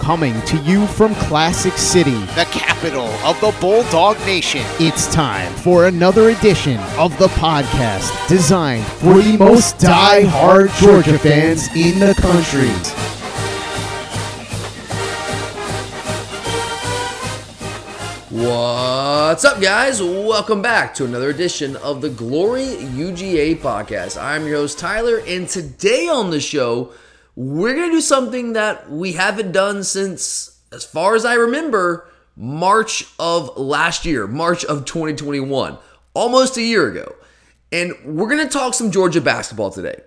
Coming to you from Classic City, the capital of the Bulldog Nation. it's time for another edition of the podcast designed for the most die-hard Georgia fans in the country. What's up, guys? Welcome back to another edition of the Glory UGA podcast. I'm your host, Tyler, and today on the show, we're going to do something that we haven't done since, as far as I remember, March of last year, March of 2021, almost a year ago. And we're going to talk some Georgia basketball today.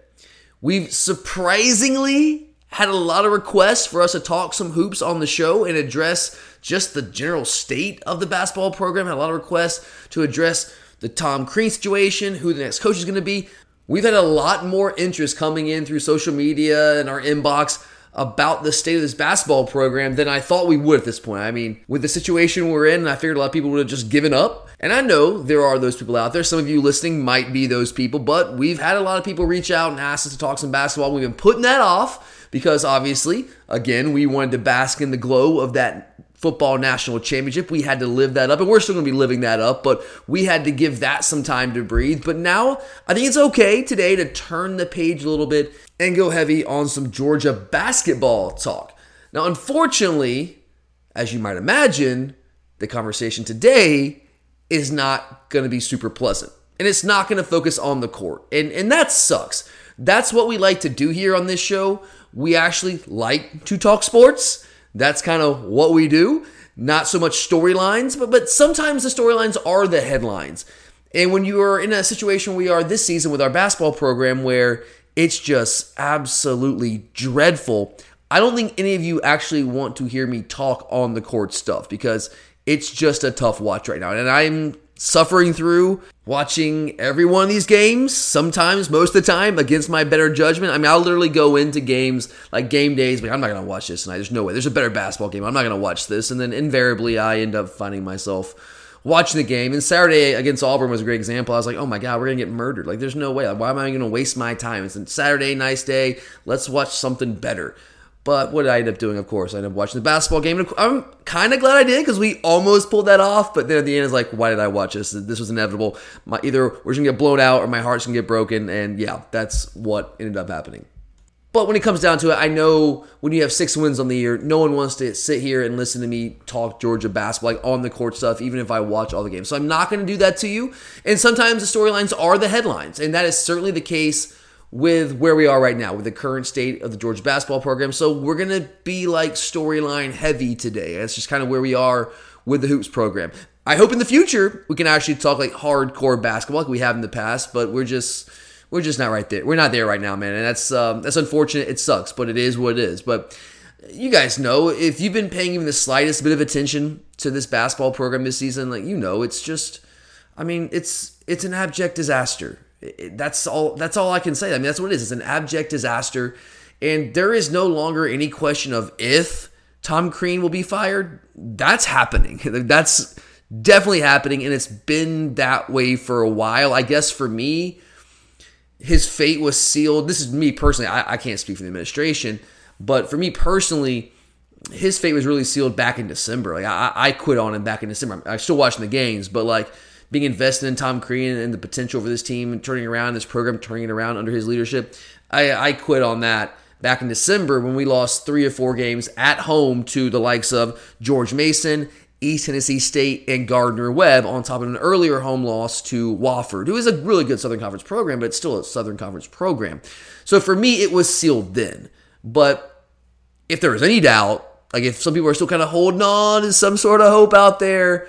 We've surprisingly had a lot of requests for us to talk some hoops on the show and address just the general state of the basketball program. Had a lot of requests to address the Tom Crean situation, who the next coach is going to be. We've had a lot more interest coming in through social media and our inbox about the state of this basketball program than I thought we would at this point. I mean, with the situation we're in, I figured a lot of people would have just given up. And I know there are those people out there. Some of you listening might be those people, but we've had a lot of people reach out and ask us to talk some basketball. We've been putting that off because obviously, again, we wanted to bask in the glow of that football national championship. We had to live that up, and we're still going to be living that up, but we had to give that some time to breathe. But now I think it's okay today to turn the page a little bit and go heavy on some Georgia basketball talk. Now, unfortunately, as you might imagine, the conversation today is not going to be super pleasant. And it's not going to focus on the court. And, and that sucks. That's what we like to do here on this show. We actually like to talk sports. That's kind of what we do. Not so much storylines, but but sometimes the storylines are the headlines. And when you are in a situation we are this season with our basketball program where it's just absolutely dreadful, I don't think any of you actually want to hear me talk on the court stuff because it's just a tough watch right now. And I'm suffering through watching every one of these games, sometimes, most of the time, against my better judgment. I mean, I'll literally go into games like game days, like, I'm not going to watch this tonight. There's no way. There's a better basketball game. I'm not going to watch this. And then invariably, I end up finding myself watching the game. And Saturday against Auburn was a great example. I was like, oh my God, we're going to get murdered. Like, there's no way. Like, why am I going to waste my time? It's a Saturday, nice day. Let's watch something better. But what did I end up doing? Of course, I ended up watching the basketball game. And I'm kind of glad I did because we almost pulled that off. But then at the end, it's like, why did I watch this? This was inevitable. My, either we're just gonna get blown out or my heart's gonna get broken. And yeah, that's what ended up happening. But when it comes down to it, I know when you have six wins on the year, no one wants to sit here and listen to me talk Georgia basketball, like on the court stuff, even if I watch all the games. So I'm not going to do that to you. And sometimes the storylines are the headlines. And that is certainly the case with where we are right now, with the current state of the Georgia basketball program. So we're going to be like storyline heavy today. That's just kind of where we are with the Hoops program. I hope in the future we can actually talk like hardcore basketball like we have in the past, but we're just we're just not right there. We're not there right now, man, and that's um, that's unfortunate. It sucks, but it is what it is. But you guys know if you've been paying even the slightest bit of attention to this basketball program this season, like you know, it's just, I mean, it's it's an abject disaster. That's all. That's all I can say. I mean, that's what it is. It's an abject disaster, and there is no longer any question of if Tom Crean will be fired. That's happening. That's definitely happening, and it's been that way for a while. I guess for me, his fate was sealed. This is me personally. I, I can't speak for the administration, but for me personally, his fate was really sealed back in December. Like I, I quit on him back in December. I'm, I'm still watching the games, but like being invested in Tom Crean and the potential for this team and turning around this program, turning it around under his leadership, I, I quit on that back in December when we lost three or four games at home to the likes of George Mason, East Tennessee State, and Gardner Webb, on top of an earlier home loss to Wofford, who is a really good Southern Conference program, but it's still a Southern Conference program. So for me, it was sealed then. But if there was any doubt, like if some people are still kind of holding on to some sort of hope out there,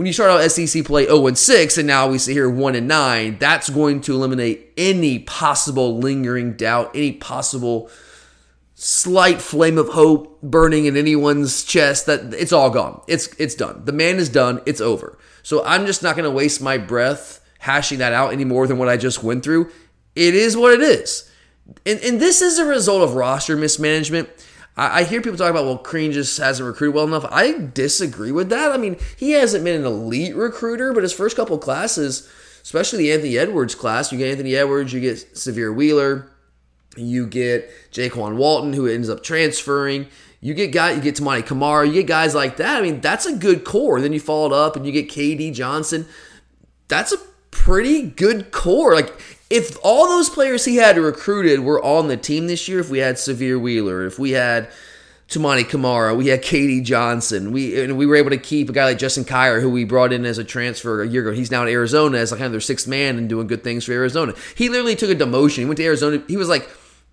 when you start out SEC play 0 and 6, and now we sit here 1 and 9, that's going to eliminate any possible lingering doubt, any possible slight flame of hope burning in anyone's chest that it's all gone. It's it's done. The man is done. It's over. So I'm just not going to waste my breath hashing that out any more than what I just went through. It is what it is. And, and this is a result of roster mismanagement. I, I hear people talk about, well, Crean just hasn't recruited well enough. I disagree with that. I mean, he hasn't been an elite recruiter, but his first couple classes, especially the Anthony Edwards class, you get Anthony Edwards, you get Sahvir Wheeler, you get Jaykwon Walton, who ends up transferring. You get guy, you get Toumani Camara, you get guys like that. I mean, that's a good core. Then you follow it up and you get KD Johnson. That's a pretty good core. Like if all those players he had recruited were on the team this year, if we had Sahvir Wheeler, if we had Toumani Camara, we had KD Johnson, we and we were able to keep a guy like Justin Kier, who we brought in as a transfer a year ago. He's now in Arizona as like kind of their sixth man and doing good things for Arizona. He literally took a demotion. He went to Arizona. He was like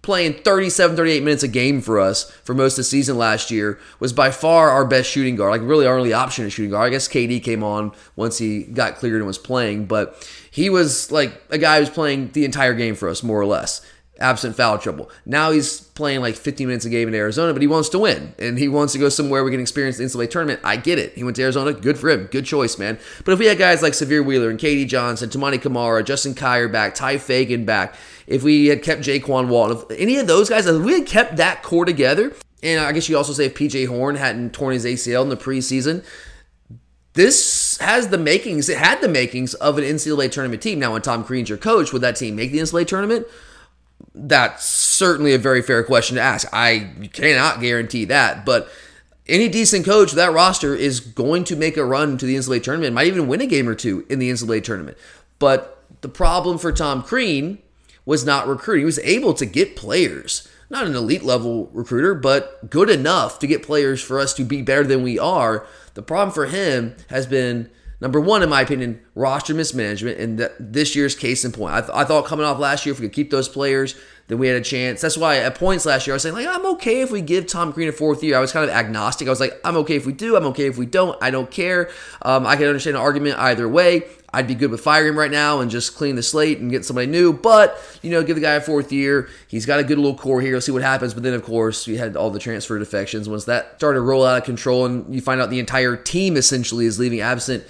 playing 37, 38 minutes a game for us for most of the season last year, was by far our best shooting guard. Like really our only option at shooting guard. I guess KD came on once he got cleared and was playing, but he was like a guy who was playing the entire game for us, more or less, absent foul trouble. Now he's playing like 15 minutes a game in Arizona, but he wants to win and he wants to go somewhere we can experience the NCAA tournament. I get it. He went to Arizona. Good for him. Good choice, man. But if we had guys like Sahvir Wheeler and KD Johnson, Toumani Camara, Justin Kier back, Tye Fagan back, if we had kept Jaykwon Wall, if any of those guys, if we had kept that core together, and I guess you also say if PJ Horne hadn't torn his ACL in the preseason, this has the makings, it had the makings of an NCAA tournament team. Now, when Tom Crean's your coach, would that team make the NCAA tournament? That's certainly a very fair question to ask. I cannot guarantee that, but any decent coach, that roster is going to make a run to the NCAA tournament, might even win a game or two in the NCAA tournament. But the problem for Tom Crean was not recruiting. He was able to get players, not an elite level recruiter, but good enough to get players for us to be better than we are. The problem for him has been number one, in my opinion, roster mismanagement, and th- this year's case in point. I, th- I thought coming off last year, if we could keep those players, then we had a chance. That's why at points last year, I was saying, like, I'm okay if we give Tom Crean a fourth year. I was kind of agnostic. I was like, I'm okay if we do. I'm okay if we don't. I don't care. Um, I can understand an argument either way. I'd be good with firing him right now and just clean the slate and get somebody new. But, you know, give the guy a fourth year. He's got a good little core here. See what happens. But then, of course, we had all the transfer defections. Once that started to roll out of control and you find out the entire team essentially is leaving absent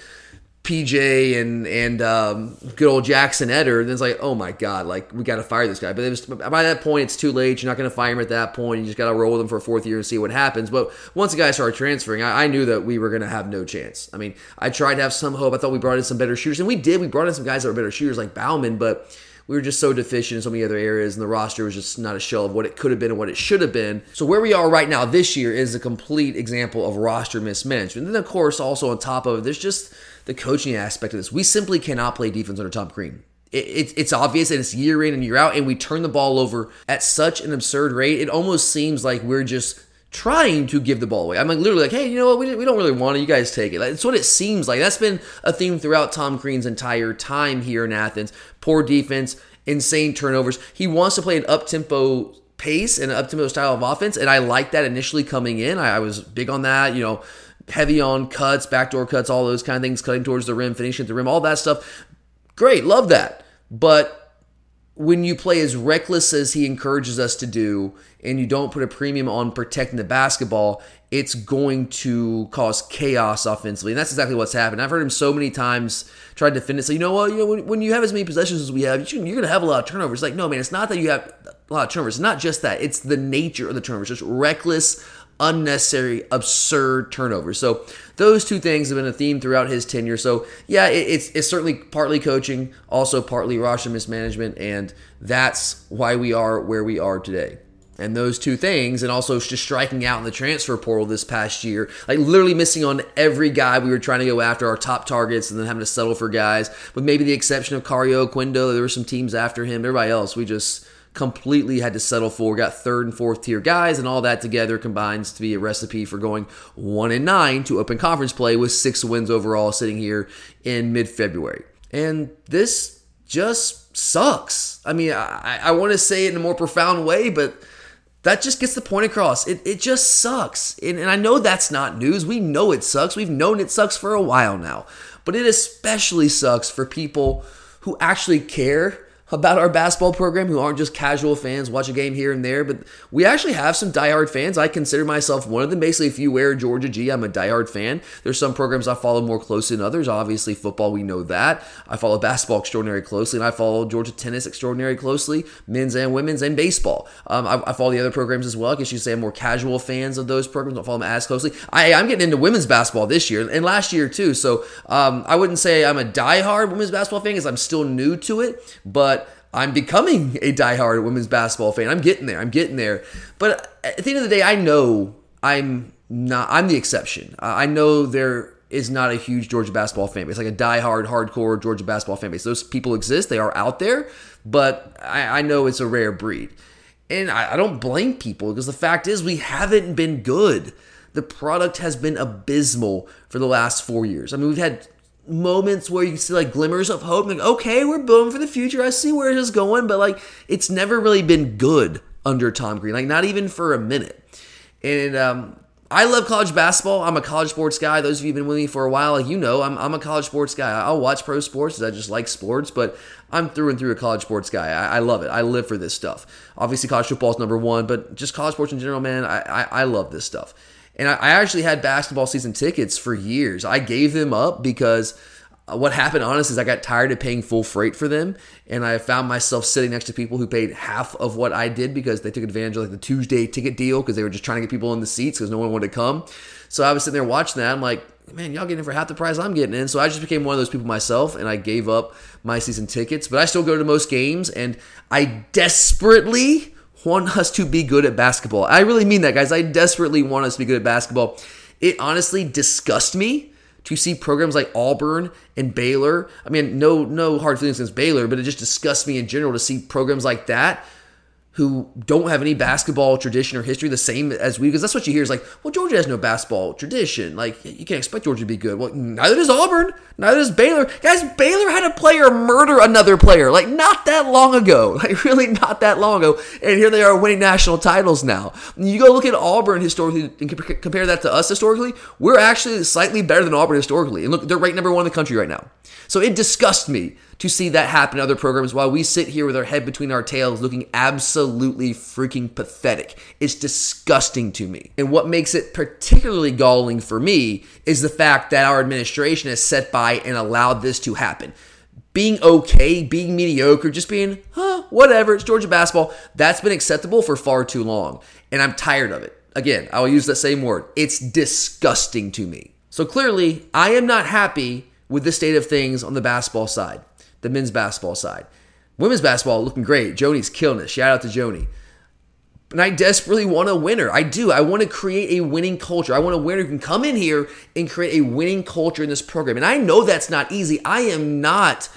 PJ and and um, good old Jackson Etter, then it's like, oh my god, like we got to fire this guy. But was, by that point, it's too late. You're not going to fire him at that point. You just got to roll with him for a fourth year and see what happens. But once the guy started transferring, I, I knew that we were going to have no chance. I mean, I tried to have some hope. I thought we brought in some better shooters, and we did. We brought in some guys that were better shooters, like Baumann, but we were just so deficient in so many other areas, and the roster was just not a shell of what it could have been and what it should have been. So where we are right now this year is a complete example of roster mismanagement. And then, of course, also on top of it, there's just the coaching aspect of this. We simply cannot play defense under Tom Crean. It, it, it's obvious and it's year in and year out, and we turn the ball over at such an absurd rate. It almost seems like we're just trying to give the ball away. I'm like literally like, hey, you know what? We, we don't really want it. You guys take it. That's what it seems like. That's been a theme throughout Tom Crean's entire time here in Athens. Poor defense, insane turnovers. He wants to play an up tempo pace and an up tempo style of offense, and I like that initially coming in. I, I was big on that. You know heavy on cuts, backdoor cuts, all those kind of things, cutting towards the rim, finishing at the rim, all that stuff. Great, love that. But when you play as reckless as he encourages us to do, and you don't put a premium on protecting the basketball, it's going to cause chaos offensively. And that's exactly what's happened. I've heard him so many times try to defend it. So, you know what, you know, when, when you have as many possessions as we have, you're going to have a lot of turnovers. Like, no, man, it's not that you have a lot of turnovers. It's not just that. It's the nature of the turnovers. Just reckless unnecessary, absurd turnovers. So those two things have been a theme throughout his tenure. So yeah, it, it's it's certainly partly coaching, also partly roster mismanagement, and that's why we are where we are today. And those two things, and also just striking out in the transfer portal this past year, like literally missing on every guy we were trying to go after, our top targets, and then having to settle for guys, with maybe the exception of Kario Oquendo. There were some teams after him. Everybody else, we just completely had to settle for. Got third and fourth tier guys, and all that together combines to be a recipe for going one and nine to open conference play with six wins overall, sitting here in mid February. And this just sucks. I mean, I, I want to say it in a more profound way, but that just gets the point across. It, it just sucks. And, and I know that's not news. We know it sucks. We've known it sucks for a while now. But it especially sucks for people who actually care about our basketball program who aren't just casual fans, watch a game here and there, but we actually have some diehard fans. I consider myself one of them. Basically, if you wear Georgia G, I'm a diehard fan. There's some programs I follow more closely than others. Obviously, football, we know that. I follow basketball extraordinary closely, and I follow Georgia tennis extraordinary closely, men's and women's, and baseball. Um, I, I, follow the other programs as well. I guess you say I'm more casual fans of those programs. Don't follow them as closely. I, am getting into women's basketball this year and last year too. So um, I wouldn't say I'm a diehard women's basketball fan because I'm still new to it, but I'm becoming a diehard women's basketball fan. I'm getting there. I'm getting there. But at the end of the day, I know I'm not. I'm the exception. I know there is not a huge Georgia basketball fan base, like a diehard, hardcore Georgia basketball fan base. Those people exist. They are out there, but I, I know it's a rare breed. And I, I don't blame people because the fact is we haven't been good. The product has been abysmal for the last four years. I mean, we've had moments where you see like glimmers of hope like okay we're building for the future. I see where it is going but like it's never really been good under tom crean like not even for a minute. And um, i love college basketball. I'm a college sports guy. Those of you who've been with me for a while like you know i'm, I'm a college sports guy. I'll watch pro sports because i just like sports but i'm through and through a college sports guy. I, I love it. I live for this stuff. Obviously college football is number one but just college sports in general man i, I, I love this stuff and I, actually had basketball season tickets for years. I gave them up because uh, what happened, honestly, is I got tired of paying full freight for them, and I found myself sitting next to people who paid half of what I did because they took advantage of like the Tuesday ticket deal because they were just trying to get people in the seats because no one wanted to come. So I was sitting there watching that. I'm like, man, y'all getting in for half the price I'm getting in. So I just became one of those people myself, and I gave up my season tickets. But I still go to most games, and I desperately want us to be good at basketball. I really mean that, guys. I desperately want us to be good at basketball. It honestly disgusts me to see programs like Auburn and Baylor. I mean, no, no hard feelings against Baylor, but it just disgusts me in general to see programs like that who don't have any basketball tradition or history the same as we because that's what you hear is like well georgia has no basketball tradition. Like you can't expect georgia to be good. Well neither does auburn. Neither does baylor. Guys baylor had a player murder another player like not that long ago. Like really not that long ago. And here they are winning national titles now. You go look at auburn historically and compare that to us historically we're actually slightly better than auburn historically. And look they're ranked number one in the country right now. So it disgusts me to see that happen in other programs while we sit here with our head between our tails looking absolutely freaking pathetic. It's disgusting to me. And what makes it particularly galling for me is the fact that our administration has set by and allowed this to happen. Being okay, being mediocre, just being, huh, whatever, it's Georgia basketball, that's been acceptable for far too long. And I'm tired of it. Again, I will use that same word. It's disgusting to me. So clearly, I am not happy with the state of things on the basketball side the men's basketball side. Women's basketball looking great. Joni's killing it. Shout out to Joni. And I desperately want a winner. I do. I want to create a winning culture. I want a winner who can come in here and create a winning culture in this program. And I know that's not easy. I am not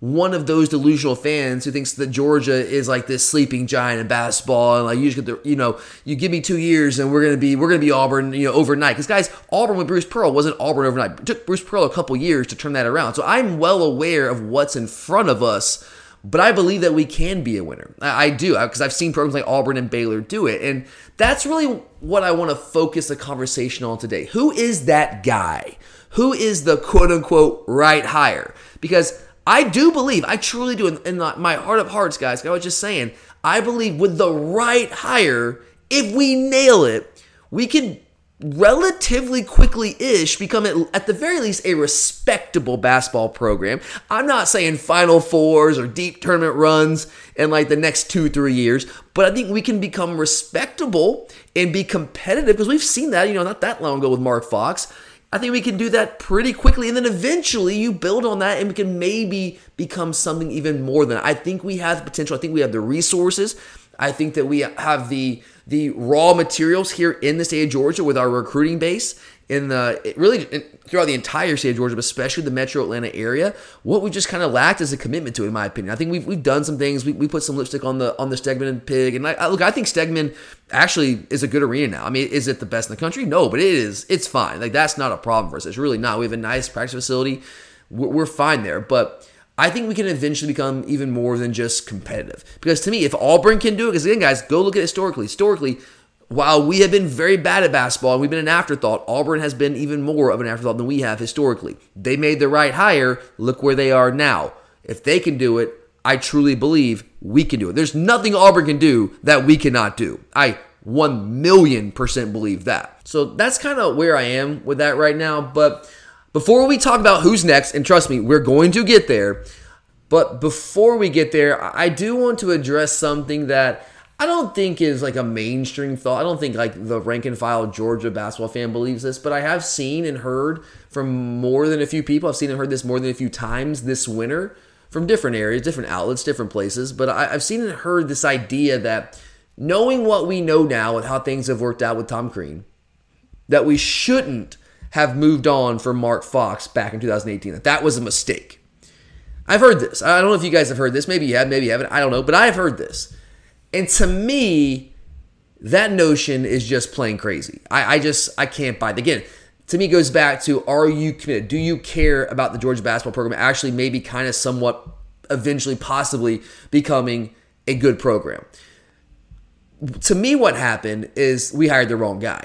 one of those delusional fans who thinks that Georgia is like this sleeping giant in basketball and like you just get the you know you give me two years and we're gonna be we're gonna be Auburn you know overnight. Because guys Auburn with Bruce Pearl wasn't Auburn overnight. It took Bruce Pearl a couple years to turn that around. So I'm well aware of what's in front of us but I believe that we can be a winner. I, I do because I've seen programs like Auburn and Baylor do it. And that's really what I want to focus the conversation on today. Who is that guy? Who is the quote unquote right hire? Because I do believe, I truly do, in, in my heart of hearts, guys, I was just saying, I believe with the right hire, if we nail it, we can relatively quickly ish become at the very least a respectable basketball program. I'm not saying final fours or deep tournament runs in like the next two, three years, but I think we can become respectable and be competitive because we've seen that, you know, not that long ago with Mark Fox. I think we can do that pretty quickly. And then eventually you build on that and we can maybe become something even more than that. I think we have the potential. I think we have the resources. I think that we have the the raw materials here in the state of Georgia with our recruiting base in the really in- throughout the entire state of Georgia, but especially the metro Atlanta area. What we just kind of lacked is a commitment to it, in my opinion. I think we've, we've done some things. We, we put some lipstick on the on the Stegeman and pig, and I, I, look, I think Stegeman actually is a good arena now. I mean, is it the best in the country? No, but it is. It's fine. Like that's not a problem for us. It's really not. We have a nice practice facility. We're, we're fine there, but. I think we can eventually become even more than just competitive. Because to me, if Auburn can do it, because again, guys, go look at historically. Historically, while we have been very bad at basketball and we've been an afterthought, Auburn has been even more of an afterthought than we have historically. They made the right hire. Look where they are now. If they can do it, I truly believe we can do it. There's nothing Auburn can do that we cannot do. I 1 million percent believe that. So that's kind of where I am with that right now. But before we talk about who's next, and trust me, we're going to get there. But before we get there, I do want to address something that I don't think is like a mainstream thought. I don't think like the rank and file Georgia basketball fan believes this, but I have seen and heard from more than a few people. I've seen and heard this more than a few times this winter from different areas, different outlets, different places. But I, have seen and heard this idea that knowing what we know now with how things have worked out with Tom Crean, that we shouldn't have moved on from Mark Fox back in 2018. That that was a mistake. I've heard this. I don't know if you guys have heard this. Maybe you have, maybe you haven't. I don't know. But I've heard this. And to me, that notion is just plain crazy. I, I just I can't buy it. Again, to me goes back to are you committed? Do you care about the Georgia basketball program actually maybe kind of somewhat eventually possibly becoming a good program? To me, what happened is we hired the wrong guy.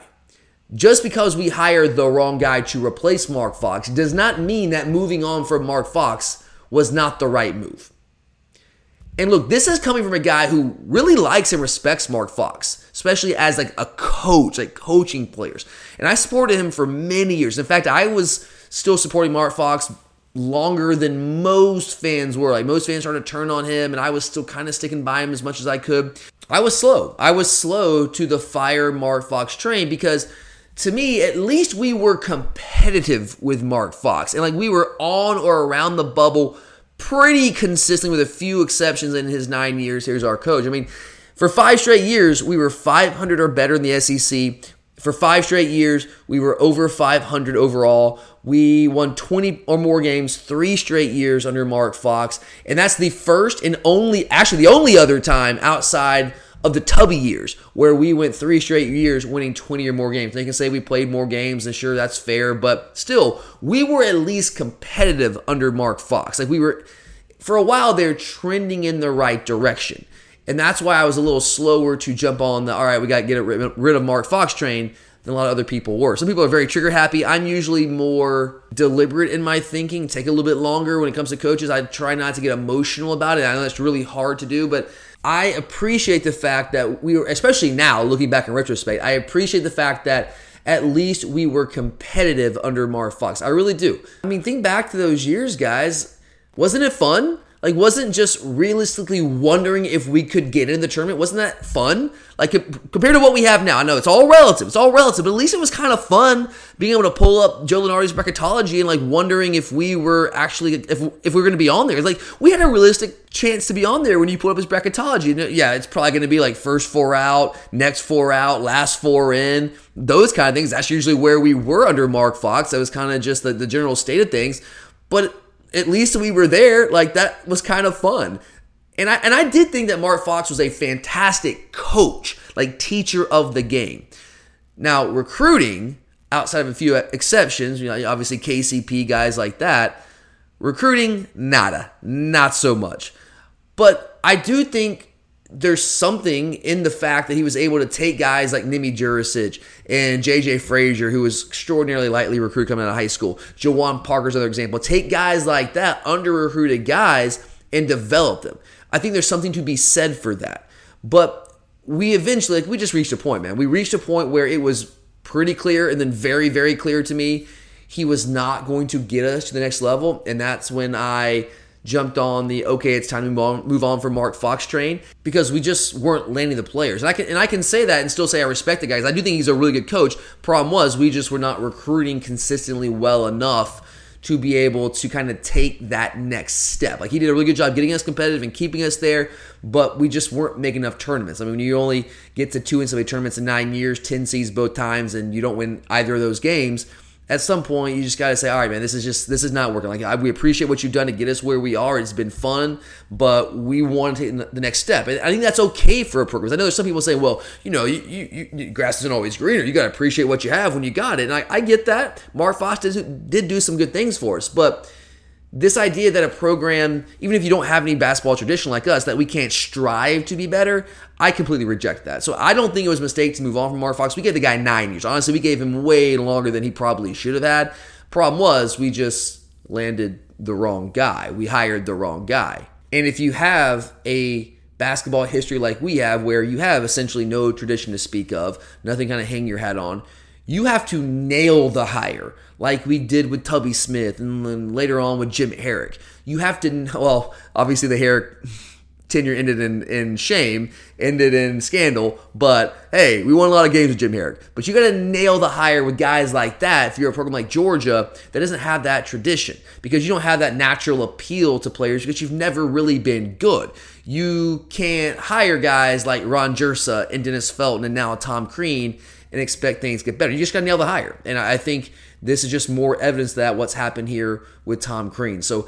Just because we hired the wrong guy to replace Mark Fox does not mean that moving on from Mark Fox was not the right move. And look, this is coming from a guy who really likes and respects Mark Fox, especially as like a coach, like coaching players. And I supported him for many years. In fact, I was still supporting Mark Fox longer than most fans were. Like most fans started to turn on him, and I was still kind of sticking by him as much as I could. I was slow. I was slow to the fire Mark Fox train because to me, at least we were competitive with Mark Fox. And like we were on or around the bubble pretty consistent with a few exceptions in his nine years here as our coach. I mean, for five straight years, we were 500 or better in the SEC. For five straight years, we were over 500 overall. We won 20 or more games three straight years under Mark Fox. And that's the first and only, actually, the only other time outside of the Tubby years where we went three straight years winning 20 or more games. They can say we played more games, and sure, that's fair, but still, we were at least competitive under Mark Fox. Like we were, for a while, they're trending in the right direction. And that's why I was a little slower to jump on the, all right, we got to get rid of Mark Fox train than a lot of other people were. Some people are very trigger happy. I'm usually more deliberate in my thinking, take a little bit longer when it comes to coaches. I try not to get emotional about it. I know that's really hard to do, but I appreciate the fact that we were, especially now looking back in retrospect, I appreciate the fact that at least we were competitive under Mark Fox. I really do. I mean, think back to those years, guys. Wasn't it fun? Like, wasn't just realistically wondering if we could get in the tournament? Wasn't that fun? Like, compared to what we have now, I know it's all relative. It's all relative, but at least it was kind of fun being able to pull up Joe Lunardi's bracketology and like wondering if we were actually if if we were going to be on there. Like we had a realistic chance to be on there when you pull up his bracketology. Yeah, it's probably going to be like first four out, next four out, last four in, those kind of things. That's usually where we were under Mark Fox. That was kind of just the, the general state of things, but at least we were there. Like that was kind of fun. And I and I did think that Mark Fox was a fantastic coach, like teacher of the game. Now, recruiting, outside of a few exceptions, you know, obviously KCP guys like that, recruiting nada, not so much. But I do think there's something in the fact that he was able to take guys like Nimi Djurisic and JJ Frazier, who was extraordinarily lightly recruited coming out of high school. Juwan Parker's another example. Take guys like that, under recruited guys, and develop them. I think there's something to be said for that. But we eventually, like, we just reached a point, man. We reached a point where it was pretty clear and then very, very clear to me he was not going to get us to the next level. And that's when I jumped on the okay, it's time to move on, from Mark Fox train because we just weren't landing the players. And I can and I can say that and still say I respect the guys. I do think he's a really good coach. Problem was we just were not recruiting consistently well enough to be able to kind of take that next step. Like he did a really good job getting us competitive and keeping us there, but we just weren't making enough tournaments. I mean, you only get to two NCAA tournaments in nine years, 10 seeds both times, and you don't win either of those games, at some point you just got to say all right man this is just this is not working. Like I, we appreciate what you've done to get us where we are. It's been fun but we want to take the next step. And i think that's okay for a program. I know there's some people saying well you know you, you, you grass isn't always greener. You got to appreciate what you have when you got it. And i, I get that. Mark did, did do some good things for us but this idea that a program, even if you don't have any basketball tradition like us, that we can't strive to be better, I completely reject that. So I don't think it was a mistake to move on from Mark Fox. We gave the guy nine years. Honestly, we gave him way longer than he probably should have had. Problem was, we just landed the wrong guy. We hired the wrong guy. And if you have a basketball history like we have, where you have essentially no tradition to speak of, nothing kind of hang your hat on, you have to nail the hire like we did with Tubby Smith and then later on with Jim Harrick. You have to, well, obviously the Harrick tenure ended in, in shame, ended in scandal, but hey, we won a lot of games with Jim Harrick. But you got to nail the hire with guys like that if you're a program like Georgia that doesn't have that tradition because you don't have that natural appeal to players because you've never really been good. You can't hire guys like Ron Jirsa and Dennis Felton and now Tom Crean and expect things to get better. You just got to nail the hire. And I think this is just more evidence that what's happened here with Tom Crean. So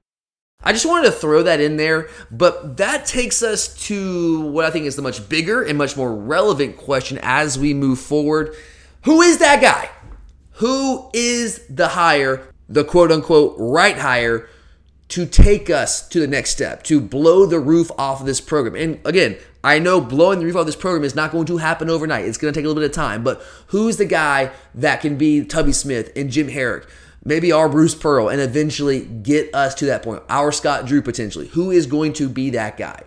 I just wanted to throw that in there, but that takes us to what I think is the much bigger and much more relevant question as we move forward. Who is that guy? Who is the hire, the quote unquote right hire to take us to the next step, to blow the roof off of this program? And again, I know blowing the roof off this program is not going to happen overnight. It's going to take a little bit of time, but who's the guy that can be Tubby Smith and Jim Harrick? Maybe our Bruce Pearl, and eventually get us to that point. Our Scott Drew potentially. Who is going to be that guy?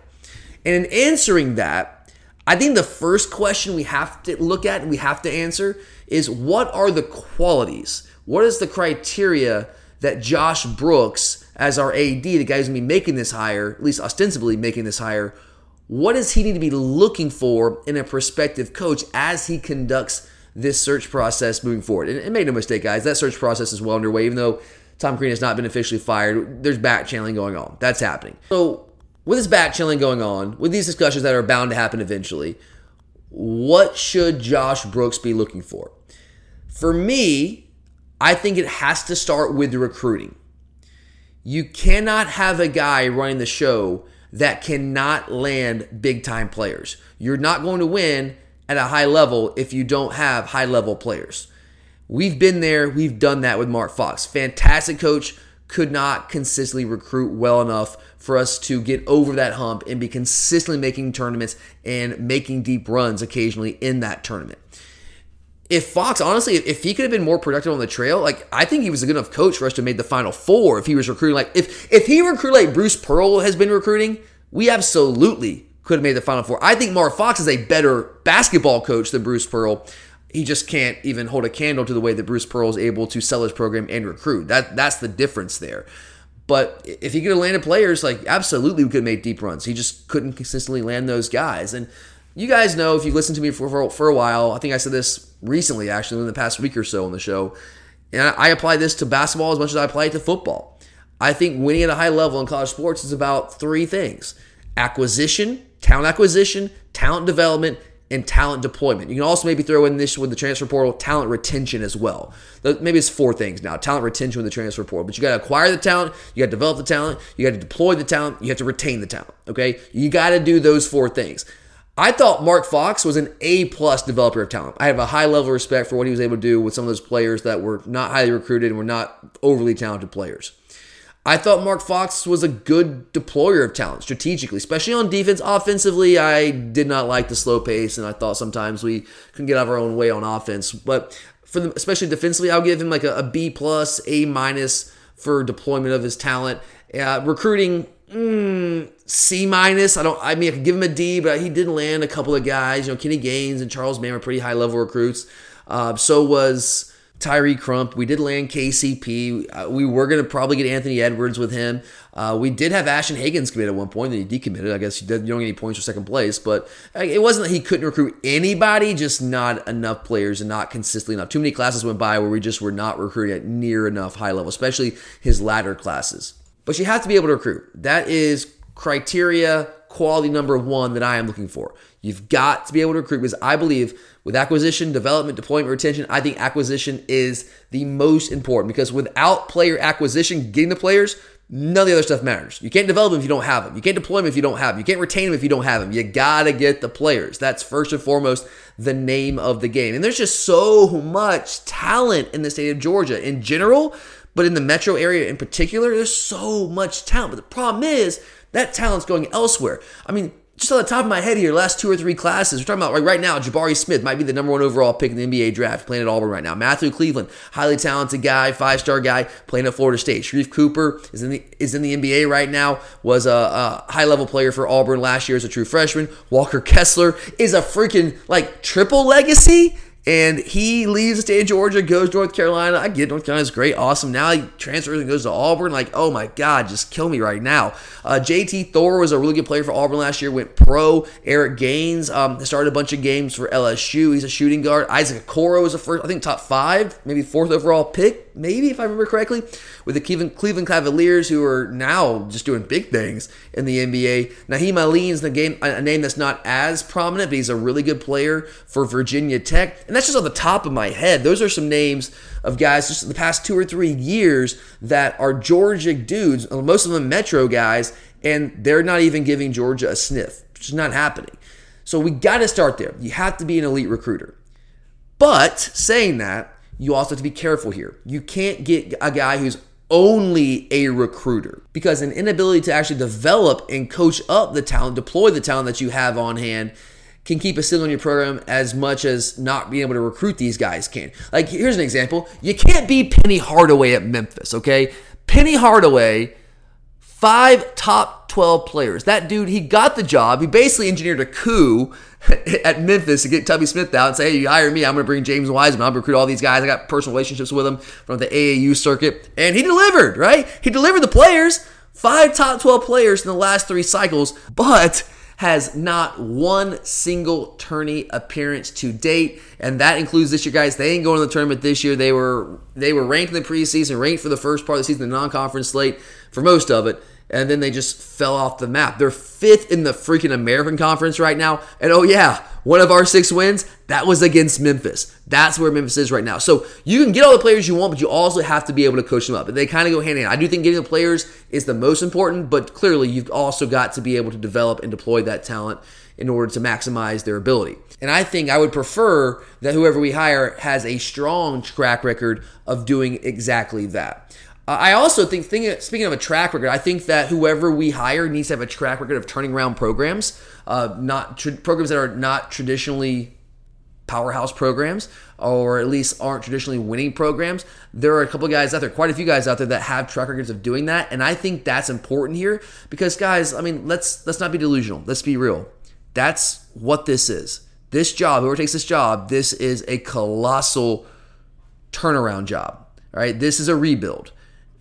And in answering that, I think the first question we have to look at and we have to answer is what are the qualities? What is the criteria that Josh Brooks, as our AD, the guy who's gonna be making this hire, at least ostensibly making this hire, what does he need to be looking for in a prospective coach as he conducts this search process moving forward. And, and make no mistake, guys, that search process is well underway, even though Tom Crean has not been officially fired. There's back channeling going on. That's happening. So, with this back channeling going on, with these discussions that are bound to happen eventually, what should Josh Brooks be looking for? For me, I think it has to start with the recruiting. You cannot have a guy running the show that cannot land big time players. You're not going to win at a high level if you don't have high level players. We've been there, we've done that with Mark Fox. Fantastic coach, could not consistently recruit well enough for us to get over that hump and be consistently making tournaments and making deep runs occasionally in that tournament. If Fox, honestly, if he could have been more productive on the trail, like I think he was a good enough coach for us to made the final four if he was recruiting like if if he recruited like Bruce Pearl has been recruiting, we absolutely could have made the Final Four. I think Mark Fox is a better basketball coach than Bruce Pearl. He just can't even hold a candle to the way that Bruce Pearl is able to sell his program and recruit. That that's the difference there. But if he could have landed players, like absolutely we could have made deep runs. He just couldn't consistently land those guys. And You guys know if you've listened to me for, for, for a while, I think I said this recently, actually, in the past week or so on the show. And I, I apply this to basketball as much as I apply it to football. I think winning at a high level in college sports is about three things acquisition, talent acquisition, talent development, and talent deployment. You can also maybe throw in this with the transfer portal, talent retention as well. Maybe it's four things now talent retention with the transfer portal. But you got to acquire the talent, you got to develop the talent, you got to deploy the talent, you have to retain the talent. Okay? You got to do those four things. I thought Mark Fox was an A plus developer of talent. I have a high level of respect for what he was able to do with some of those players that were not highly recruited and were not overly talented players. I thought Mark Fox was a good deployer of talent strategically, especially on defense. Offensively, I did not like the slow pace, and I thought sometimes we couldn't get out of our own way on offense. But for the, especially defensively, I'll give him like a, a B plus, A minus for deployment of his talent. Uh, recruiting, mm, C minus. I don't. I mean, I could give him a D, but he did land a couple of guys. You know, Kenny Gaines and Charles Mann were pretty high level recruits. Uh, so was Tyree Crump. We did land KCP. Uh, we were going to probably get Anthony Edwards with him. Uh, we did have Ashton Hagans commit at one point, then he decommitted. I guess you don't get any points for second place, but uh, it wasn't that he couldn't recruit anybody, just not enough players and not consistently enough. Too many classes went by where we just were not recruiting at near enough high level, especially his latter classes. But you have to be able to recruit. That is criteria quality number one that I am looking for. You've got to be able to recruit because I believe with acquisition, development, deployment, retention, I think acquisition is the most important because without player acquisition, getting the players, none of the other stuff matters. You can't develop them if you don't have them. You can't deploy them if you don't have them. You can't retain them if you don't have them. You gotta get the players. That's first and foremost the name of the game. And there's just so much talent in the state of Georgia in general, but in the metro area in particular, there's so much talent. But the problem is that talent's going elsewhere. I mean, just on the top of my head here, last two or three classes, we're talking about like right now, Jabari Smith might be the number one overall pick in the NBA draft, playing at Auburn right now. Matthew Cleveland, highly talented guy, five star guy, playing at Florida State. Sharife Cooper is in the is in the NBA right now. Was a, a high level player for Auburn last year as a true freshman. Walker Kessler is a freaking like triple legacy and he leaves the state of Georgia, goes to North Carolina. I get North Carolina's great, awesome. Now he transfers and goes to Auburn. Like, oh my God, just kill me right now. Uh, JT Thor was a really good player for Auburn last year, went pro. Eric Gaines um, started a bunch of games for LSU. He's a shooting guard. Isaac Okoro was a first, I think, top five, maybe fourth overall pick, maybe, if I remember correctly, with the Cleveland, Cavaliers, who are now just doing big things in the NBA. Alleyne's the game, a name that's not as prominent, but he's a really good player for Virginia Tech. And that's just on the top of my head. Those are some names of guys just in the past two or three years that are Georgia dudes, uh, most of them Metro guys, and they're not even giving Georgia a sniff. It's not happening. So we got to start there. You have to be an elite recruiter. But saying that, you also have to be careful here. You can't get a guy who's only a recruiter because an inability to actually develop and coach up the talent, deploy the talent that you have on hand can keep a ceiling on your program as much as not being able to recruit these guys can. Like, here's an example. You can't be Penny Hardaway at Memphis, okay? Penny Hardaway, five top 12 players. That dude, he got the job. He basically engineered a coup at Memphis to get Tubby Smith out and say, hey, you hire me, I'm going to bring James Wiseman. I'm going to recruit all these guys. I got personal relationships with them from the AAU circuit. And he delivered, right? He delivered the players. Five top 12 players in the last three cycles, but has not one single tourney appearance to date, and that includes this year, guys. They ain't going to the tournament this year. They were they were ranked in the preseason, ranked for the first part of the season, the non-conference slate for most of it, and then they just fell off the map. They're fifth in the freaking American Conference right now, and oh yeah, one of our six wins that was against Memphis. That's where Memphis is right now. So you can get all the players you want, but you also have to be able to coach them up. And they kind of go hand in hand. I do think getting the players is the most important, but clearly you've also got to be able to develop and deploy that talent in order to maximize their ability. And I think I would prefer that whoever we hire has a strong track record of doing exactly that. Uh, I also think, thinking, speaking of a track record, I think that whoever we hire needs to have a track record of turning around programs, uh, not programs that are not traditionally powerhouse programs or at least aren't traditionally winning programs. There are a couple guys out there, quite a few guys out there that have track records of doing that, and I think that's important here because guys, I mean, let's let's not be delusional. Let's be real. That's what this is. This job, whoever takes this job, this is a colossal turnaround job. All right, this is a rebuild.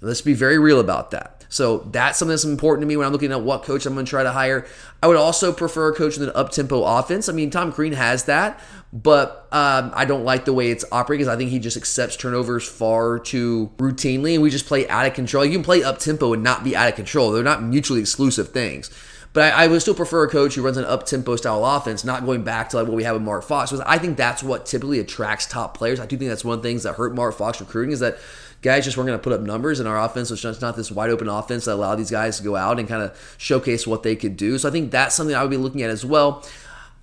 Let's be very real about that. So that's something that's important to me when I'm looking at what coach I'm going to try to hire. I would also prefer a coach with an up tempo offense. I mean, Tom Crean has that, but um, I don't like the way it's operating because I think he just accepts turnovers far too routinely, and we just play out of control. You can play up tempo and not be out of control. They're not mutually exclusive things. But I, I, would still prefer a coach who runs an up tempo style offense, not going back to like what we have with Mark Fox. Because I think that's what typically attracts top players. I do think that's one of the things that hurt Mark Fox recruiting is that guys just weren't going to put up numbers, and our offense was just not this wide open offense that allowed these guys to go out and kind of showcase what they could do. So I think that's something I would be looking at as well.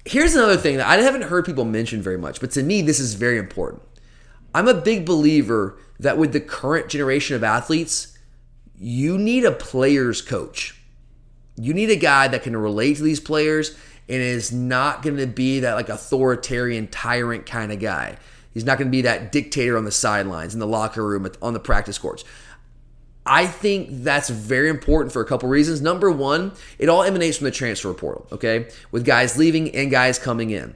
Here's another thing that I haven't heard people mention very much, but to me, this is very important. I'm a big believer that with the current generation of athletes, you need a player's coach. You need a guy that can relate to these players and is not going to be that like authoritarian tyrant kind of guy. He's not going to be that dictator on the sidelines, in the locker room, on the practice courts. I think that's very important for a couple reasons. Number one, it all emanates from the transfer portal, okay? With guys leaving and guys coming in.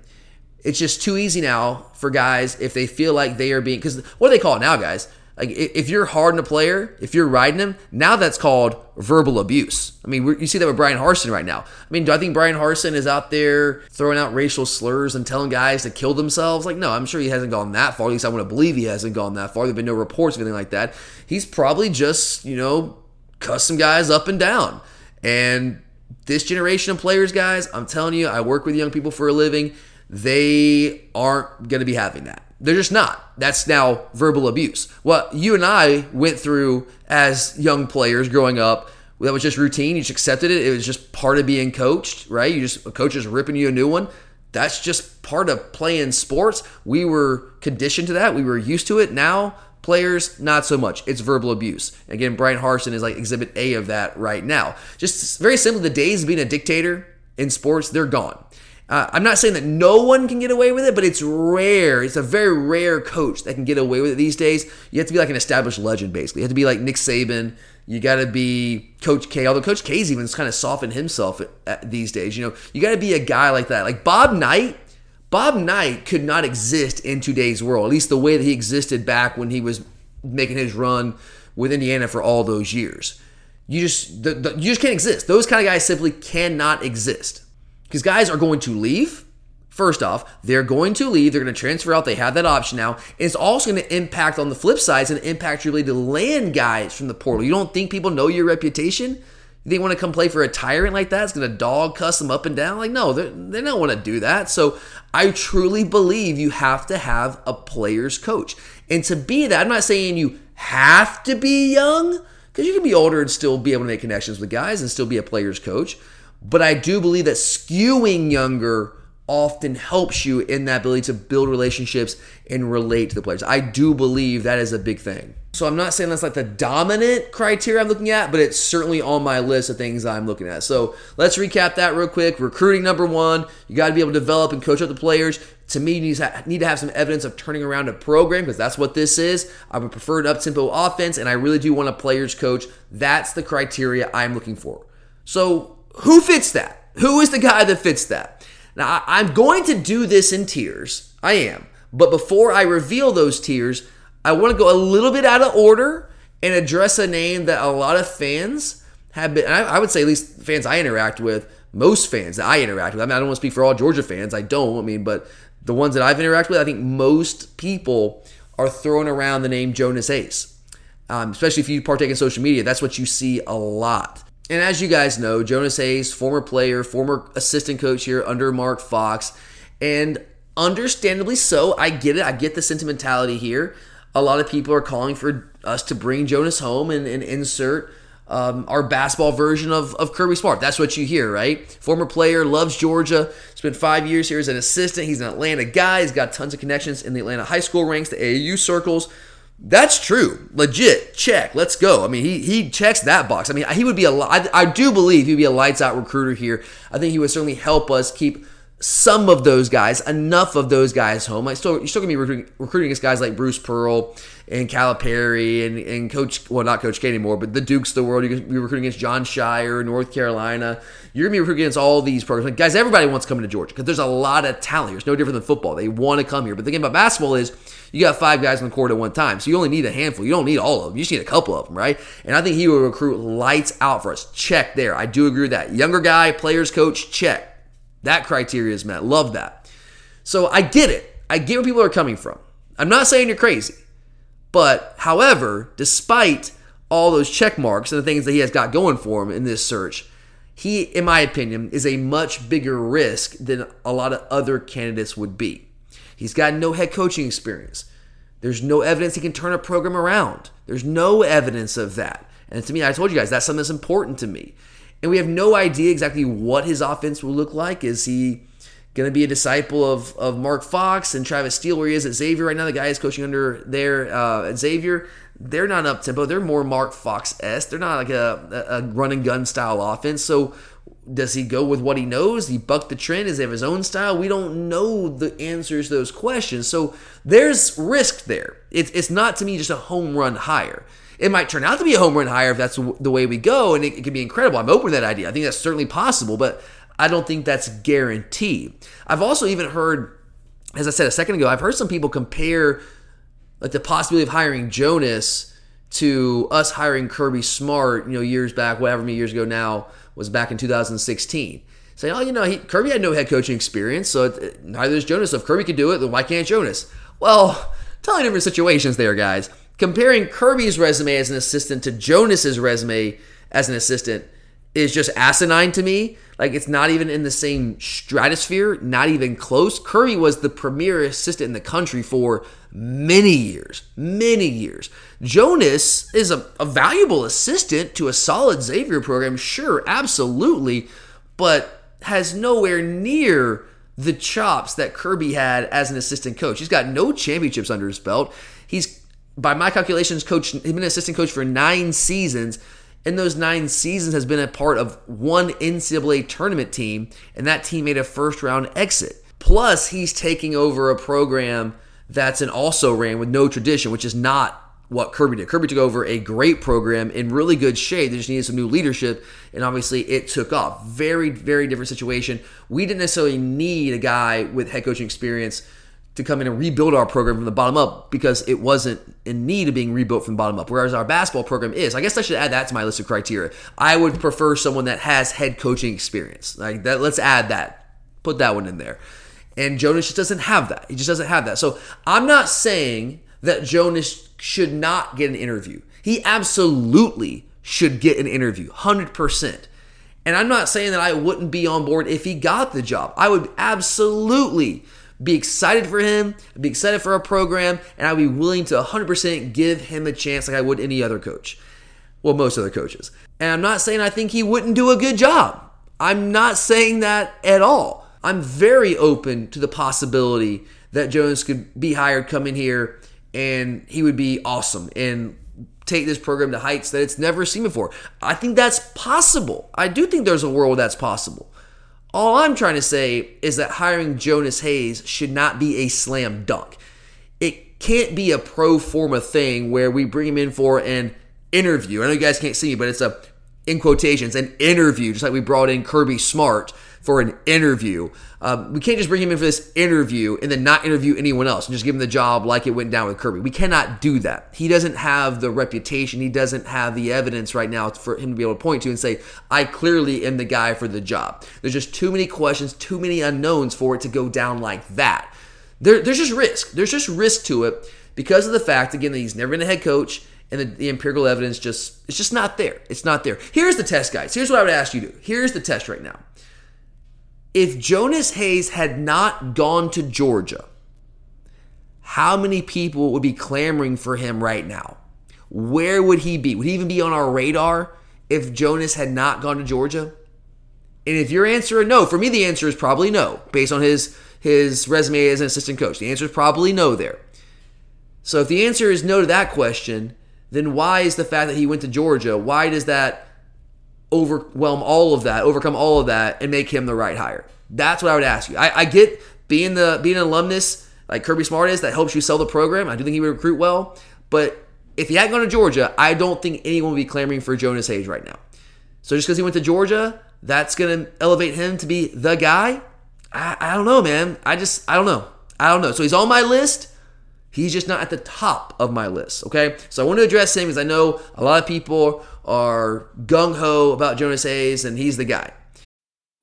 It's just too easy now for guys if they feel like they are being, because what do they call it now, guys? Like if you're hard on a player, if you're riding him, now that's called verbal abuse. I mean, you see that with Bryan Harsin right now. I mean, do I think Bryan Harsin is out there throwing out racial slurs and telling guys to kill themselves? Like, no, I'm sure he hasn't gone that far. At least I want to believe he hasn't gone that far. There've been no reports of anything like that. He's probably just, you know, cuss some guys up and down. And this generation of players, guys, I'm telling you, I work with young people for a living. They aren't going to be having that. They're just not. That's now verbal abuse. What you and I went through as young players growing up, that was just routine. You just accepted it. It was just part of being coached, right? You just a coach is ripping you a new one. That's just part of playing sports. We were conditioned to that. We were used to it. Now players, not so much. It's verbal abuse. Again, Bryan Harsin is like exhibit A of that right now. Just very simply, the days of being a dictator in sports, they're gone. Uh, I'm not saying that no one can get away with it, but it's rare. It's a very rare coach that can get away with it these days. You have to be like an established legend, basically. You have to be like Nick Saban. You got to be Coach K. Although Coach K's even kind of softened himself at, at, these days. You know, you got to be a guy like that. Like Bob Knight. Bob Knight could not exist in today's world, at least the way that he existed back when he was making his run with Indiana for all those years. You just the, the, you just can't exist. Those kind of guys simply cannot exist. Because guys are going to leave. First off, they're going to leave. They're going to transfer out. They have that option now. And it's also going to impact on the flip side. It's going to impact your ability to land guys from the portal. You don't think people know your reputation? They want to come play for a tyrant like that? It's going to dog cuss them up and down? Like, no, they don't want to do that. So I truly believe you have to have a player's coach. And to be that, I'm not saying you have to be young, because you can be older and still be able to make connections with guys and still be a player's coach. But I do believe that skewing younger often helps you in that ability to build relationships and relate to the players. I do believe that is a big thing. So I'm not saying that's like the dominant criteria I'm looking at, but it's certainly on my list of things I'm looking at. So let's recap that real quick. Recruiting number one, you got to be able to develop and coach up the players. To me, you need to have some evidence of turning around a program because that's what this is. I would prefer an up tempo offense, and I really do want a players coach. That's the criteria I'm looking for. So who fits that? Who is the guy that fits that? Now, I'm going to do this in tiers. I am. But before I reveal those tiers, I want to go a little bit out of order and address a name that a lot of fans have been, I would say at least fans I interact with, most fans that I interact with. I mean, I don't want to speak for all Georgia fans. I don't. I mean, but the ones that I've interacted with, I think most people are throwing around the name Jonas Hayes. Um, especially if you partake in social media, that's what you see a lot. And as you guys know, Jonas Hayes, former player, former assistant coach here under Mark Fox, and understandably so, I get it. I get the sentimentality here. A lot of people are calling for us to bring Jonas home and, and insert um, our basketball version of, of Kirby Smart. That's what you hear, right? Former player, loves Georgia, spent five years here as an assistant. He's an Atlanta guy. He's got tons of connections in the Atlanta high school ranks, the AAU circles. That's true. Legit. Check. Let's go. I mean, he he checks that box. I mean, he would be a. I, I do believe he'd be a lights out recruiter here. I think he would certainly help us keep some of those guys, enough of those guys home. Like still, you're still gonna be recruiting, recruiting against guys like Bruce Pearl and Calipari and, and Coach, well, not Coach K anymore, but the Dukes of the world. You're gonna be recruiting against Jon Scheyer, North Carolina. You're gonna be recruiting against all these programs. Like, guys, everybody wants to come Georgia because there's a lot of talent here. It's no different than football. They want to come here. But the thing about basketball is you got five guys on the court at one time, so you only need a handful. You don't need all of them. You just need a couple of them, right? And I think he will recruit lights out for us. Check there. I do agree with that. Younger guy, players coach, check. That criteria is met. Love that. So I get it. I get where people are coming from. I'm not saying you're crazy. But, however, despite all those check marks and the things that he has got going for him in this search, he, in my opinion, is a much bigger risk than a lot of other candidates would be. He's got no head coaching experience. There's no evidence he can turn a program around. There's no evidence of that. And to me, I told you guys, that's something that's important to me. And we have no idea exactly what his offense will look like. Is he going to be a disciple of, of Mark Fox and Travis Steele, where he is at Xavier right now? The guy is coaching under there uh, at Xavier. They're not up tempo. They're more Mark Fox s. They're not like a, a run and gun style offense. So does he go with what he knows? he bucked the trend? Is he have his own style? We don't know the answers to those questions. So there's risk there. It's, it's not to me just a home run hire. It might turn out to be a home run hire if that's the way we go, and it, it could be incredible. I'm open to that idea. I think that's certainly possible, but I don't think that's guaranteed. I've also even heard, as I said a second ago, I've heard some people compare like the possibility of hiring Jonas to us hiring Kirby Smart, you know, years back, whatever many years ago now was back in 2016. Saying, oh, you know, he, Kirby had no head coaching experience, so it, neither does Jonas. So if Kirby could do it, then why can't Jonas? Well, totally different situations there, guys comparing Kirby's resume as an assistant to Jonas's resume as an assistant is just asinine to me. Like it's not even in the same stratosphere, not even close. Kirby was the premier assistant in the country for many years, many years. Jonas is a, a valuable assistant to a solid Xavier program, sure, absolutely, but has nowhere near the chops that Kirby had as an assistant coach. He's got no championships under his belt. He's by my calculations, coach he's been an assistant coach for nine seasons. In those nine seasons, has been a part of one NCAA tournament team, and that team made a first round exit. Plus, he's taking over a program that's an also ran with no tradition, which is not what Kirby did. Kirby took over a great program in really good shape. They just needed some new leadership, and obviously it took off. Very, very different situation. We didn't necessarily need a guy with head coaching experience to come in and rebuild our program from the bottom up because it wasn't in need of being rebuilt from the bottom up. Whereas our basketball program is. I guess I should add that to my list of criteria. I would prefer someone that has head coaching experience. Like that. Let's add that. Put that one in there. And Jonas just doesn't have that. He just doesn't have that. So I'm not saying that Jonas should not get an interview. He absolutely should get an interview, 100%. And I'm not saying that I wouldn't be on board if he got the job. I would absolutely be excited for him, be excited for our program, and I'd be willing to 100% give him a chance like I would any other coach. Well, most other coaches. And I'm not saying I think he wouldn't do a good job. I'm not saying that at all. I'm very open to the possibility that Jonas could be hired, come in here, and he would be awesome and take this program to heights that it's never seen before. I think that's possible. I do think there's a world that's possible. All I'm trying to say is that hiring Jonas Hayes should not be a slam dunk. It can't be a pro forma thing where we bring him in for an interview. I know you guys can't see me, but it's a in quotations an interview, just like we brought in Kirby Smart for an interview. Um, we can't just bring him in for this interview and then not interview anyone else and just give him the job like it went down with Kirby. We cannot do that. He doesn't have the reputation. He doesn't have the evidence right now for him to be able to point to and say, I clearly am the guy for the job. There's just too many questions, too many unknowns for it to go down like that. There, there's just risk. There's just risk to it because of the fact, again, that he's never been a head coach and the, the, empirical evidence just it's just not there. It's not there. Here's the test, guys. Here's what I would ask you to do. Here's the test right now if Jonas Hayes had not gone to Georgia, how many people would be clamoring for him right now? Where would he be? Would he even be on our radar if Jonas had not gone to Georgia? And if your answer is no, for me the answer is probably no, based on his his resume as an assistant coach. The answer is probably no there. So if the answer is no to that question, then why is the fact that he went to Georgia, why does that overwhelm all of that, overcome all of that, and make him the right hire? That's what I would ask you. I, I get being the being an alumnus like Kirby Smart is that helps you sell the program. I do think he would recruit well, but if he hadn't gone to Georgia, I don't think anyone would be clamoring for Jonas Hayes right now. So just because he went to Georgia, that's going to elevate him to be the guy. I, I don't know, man. I just I don't know. I don't know. So he's on my list. He's just not at the top of my list. Okay. So I want to address him because I know a lot of people are gung ho about Jonas Hayes and he's the guy.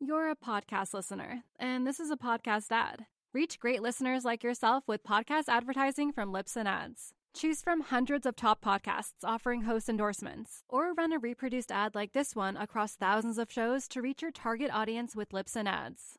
You're a podcast listener, and this is a podcast ad. Reach great listeners like yourself with podcast advertising from Libsyn Ads. Choose from hundreds of top podcasts offering host endorsements, or run a reproduced ad like this one across thousands of shows to reach your target audience with Libsyn Ads.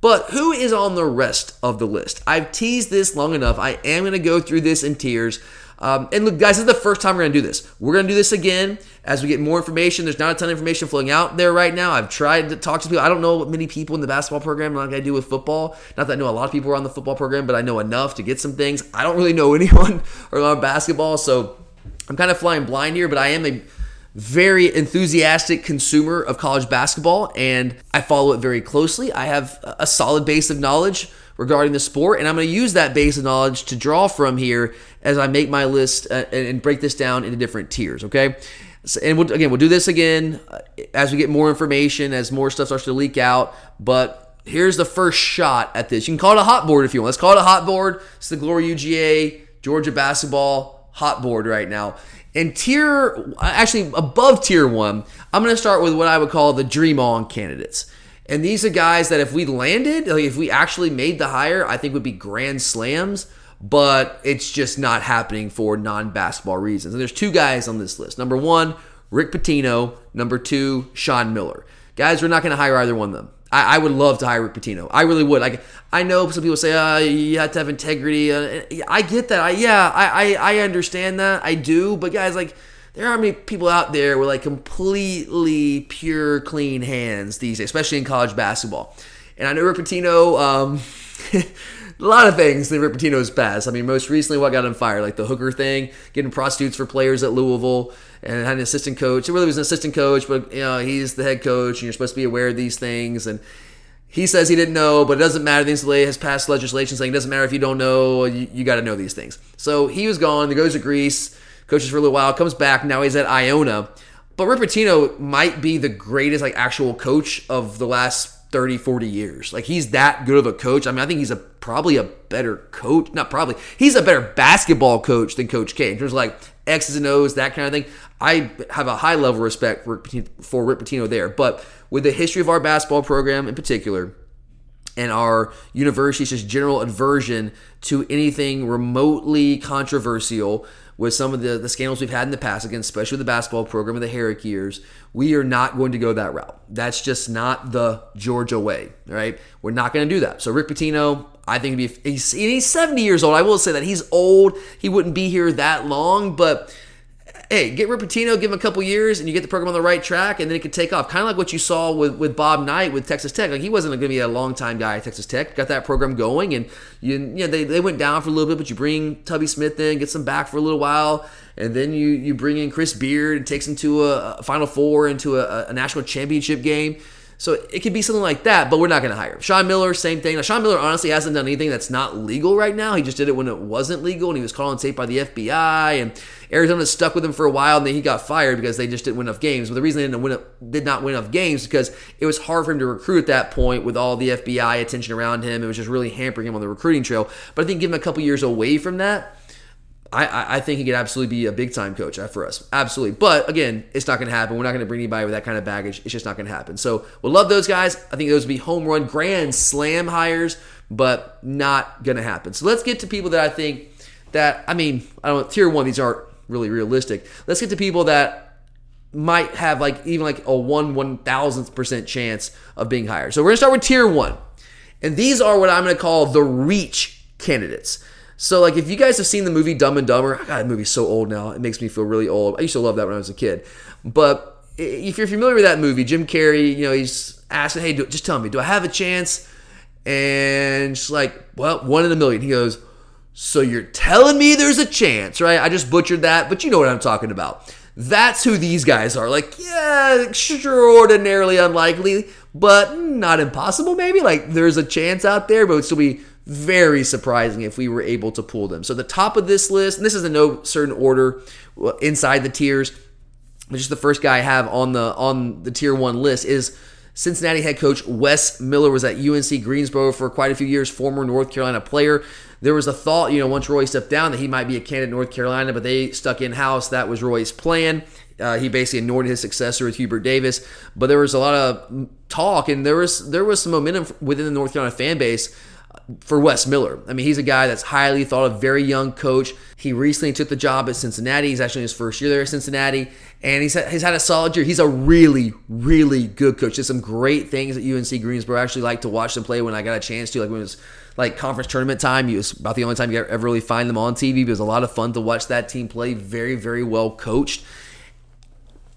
But who is on the rest of the list? I've teased this long enough. I am going to go through this in tiers. Um, and look, guys, this is the first time we're going to do this. We're going to do this again as we get more information. There's not a ton of information flowing out there right now. I've tried to talk to people. I don't know many people in the basketball program like I do with football. Not that I know a lot of people are on the football program, but I know enough to get some things. I don't really know anyone around basketball, so I'm kind of flying blind here, but I am a very enthusiastic consumer of college basketball and I follow it very closely. I have a solid base of knowledge regarding the sport, and I'm going to use that base of knowledge to draw from here as I make my list uh, and break this down into different tiers, okay? And we'll, again, we'll do this again uh, as we get more information, as more stuff starts to leak out, but here's the first shot at this. You can call it a hot board if you want. Let's call it a hot board. It's the Glory UGA Georgia basketball hot board right now. And tier, actually above tier one, I'm going to start with what I would call the dream on candidates. And these are guys that if we landed, like if we actually made the hire, I think would be grand slams, but it's just not happening for non basketball reasons. And there's two guys on this list. Number one, Rick Pitino. Number two, Sean Miller. Guys, we're not going to hire either one of them. I, I, would love to hire Rick Pitino. I really would. Like I know some people say, uh, you have to have integrity. Uh, I get that. I, yeah, I, I, I understand that. I do. But guys, like there are many people out there with like completely pure, clean hands these days, especially in college basketball. And I know Rick Pitino. Um, a lot of things that Rick Pitino's past. I mean, most recently, what got him fired, like the hooker thing, getting prostitutes for players at Louisville, and had an assistant coach. It really was an assistant coach, but you know he's the head coach, and you're supposed to be aware of these things. And he says he didn't know, but it doesn't matter. The NCAA has passed legislation saying it doesn't matter if you don't know, you, you got to know these things. So he was gone. He goes to Greece, coaches for a little while, comes back. Now he's at Iona. But Rick Pitino might be the greatest like actual coach of the last 30, 40 years. Like he's that good of a coach. I mean, I think he's a probably a better coach. Not probably. He's a better basketball coach than Coach K in terms of like X's and O's, that kind of thing. I have a high level of respect for, for Rick Pitino there. But with the history of our basketball program in particular, and our university's just general aversion to anything remotely controversial with some of the, the scandals we've had in the past, again, especially with the basketball program of the Harrick years, we are not going to go that route. That's just not the Georgia way, right? We're not going to do that. So Rick Pitino, I think be he's, he's 70 years old. I will say that he's old. He wouldn't be here that long, but hey, get Rick give him a couple years, and you get the program on the right track, and then it could take off. Kind of like what you saw with, with Bob Knight with Texas Tech. Like he wasn't going to be a long time guy at Texas Tech. Got that program going, and you, you know, they, they went down for a little bit, but you bring Tubby Smith in, gets them back for a little while, and then you you bring in Chris Beard and takes him to a, a Final Four, into a, a national championship game. So it could be something like that, but we're not going to hire him. Sean Miller, same thing. Now, Sean Miller honestly hasn't done anything that's not legal right now. He just did it when it wasn't legal, and he was called on tape by the FBI. And Arizona stuck with him for a while, and then he got fired because they just didn't win enough games. But the reason they didn't win, did not win enough games because it was hard for him to recruit at that point with all the FBI attention around him. It was just really hampering him on the recruiting trail. But I think give him a couple years away from that I, I think he could absolutely be a big time coach uh, for us. Absolutely. But again, it's not going to happen. We're not going to bring anybody with that kind of baggage. It's just not going to happen. So we'll love those guys. I think those would be home run, grand slam hires, but not going to happen. So let's get to people that I think that, I mean, I don't tier one, these aren't really realistic. Let's get to people that might have like even like a one one thousandth percent chance of being hired. So we're gonna start with tier one, and these are what I'm gonna call the reach candidates. So like if you guys have seen the movie Dumb and Dumber, God, that movie's so old now. It makes me feel really old. I used to love that when I was a kid, but if you're familiar with that movie, Jim Carrey, you know he's asking, "Hey, do, just tell me, do I have a chance?" And she's like, "Well, one in a million. He goes, "So you're telling me there's a chance, right?" I just butchered that, but you know what I'm talking about. That's who these guys are. Like, yeah, extraordinarily unlikely, but not impossible, maybe. Like, there's a chance out there, but it would still be very surprising if we were able to pull them. So, the top of this list, and this is in no certain order inside the tiers, which is the first guy I have on the on the tier one list, is Cincinnati head coach Wes Miller was at UNC Greensboro for quite a few years, former North Carolina player. There was a thought, you know, once Roy stepped down that he might be a candidate in North Carolina, but they stuck in house. That was Roy's plan. Uh, he basically ignored his successor with Hubert Davis, but there was a lot of talk and there was there was some momentum within the North Carolina fan base for Wes Miller. I mean, he's a guy that's highly thought of, very young coach. He recently took the job at Cincinnati. He's actually in his first year there at Cincinnati, and he's had, he's had a solid year. He's a really, really good coach. Did some great things at UNC Greensboro. I actually like to watch them play when I got a chance to, like when it was like conference tournament time. It was about the only time you ever really find them on TV. But It was a lot of fun to watch that team play. Very, very well coached.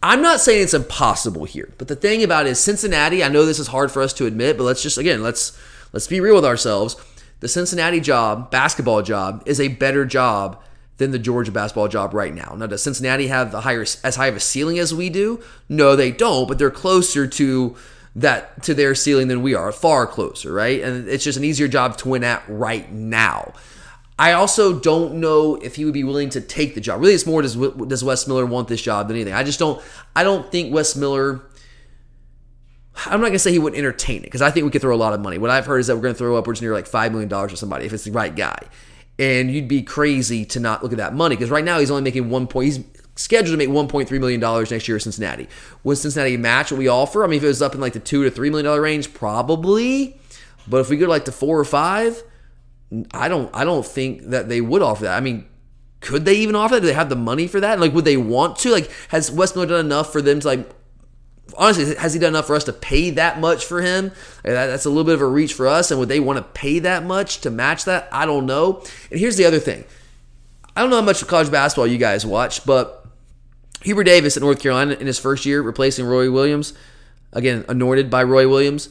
I'm not saying it's impossible here, but the thing about it is Cincinnati. I know this is hard for us to admit, but let's just again let's let's be real with ourselves. The Cincinnati job, basketball job, is a better job than the Georgia basketball job right now. Now, does Cincinnati have the higher as high of a ceiling as we do? No, they don't, but they're closer to that to their ceiling than we are, far closer, right? And it's just an easier job to win at right now. I also don't know if he would be willing to take the job. Really, it's more does does Wes Miller want this job than anything. I just don't. I don't think Wes Miller. I'm not gonna say he wouldn't entertain it because I think we could throw a lot of money. What I've heard is that we're gonna throw upwards near like five million dollars for somebody if it's the right guy, and you'd be crazy to not look at that money because right now he's only making one point. He's scheduled to make 1.3 million dollars next year at Cincinnati. Would Cincinnati match what we offer? I mean, if it was up in like the two to three million dollar range, probably. But if we go like to four or five, I don't I don't think that they would offer that. I mean, could they even offer that? Do they have the money for that? Like, would they want to? Like, has Wes Miller done enough for them to like? Honestly, has he done enough for us to pay that much for him? That's a little bit of a reach for us. And would they want to pay that much to match that? I don't know. And here's the other thing. I don't know how much college basketball you guys watch, but Hubert Davis at North Carolina in his first year, replacing Roy Williams, again anointed by Roy Williams.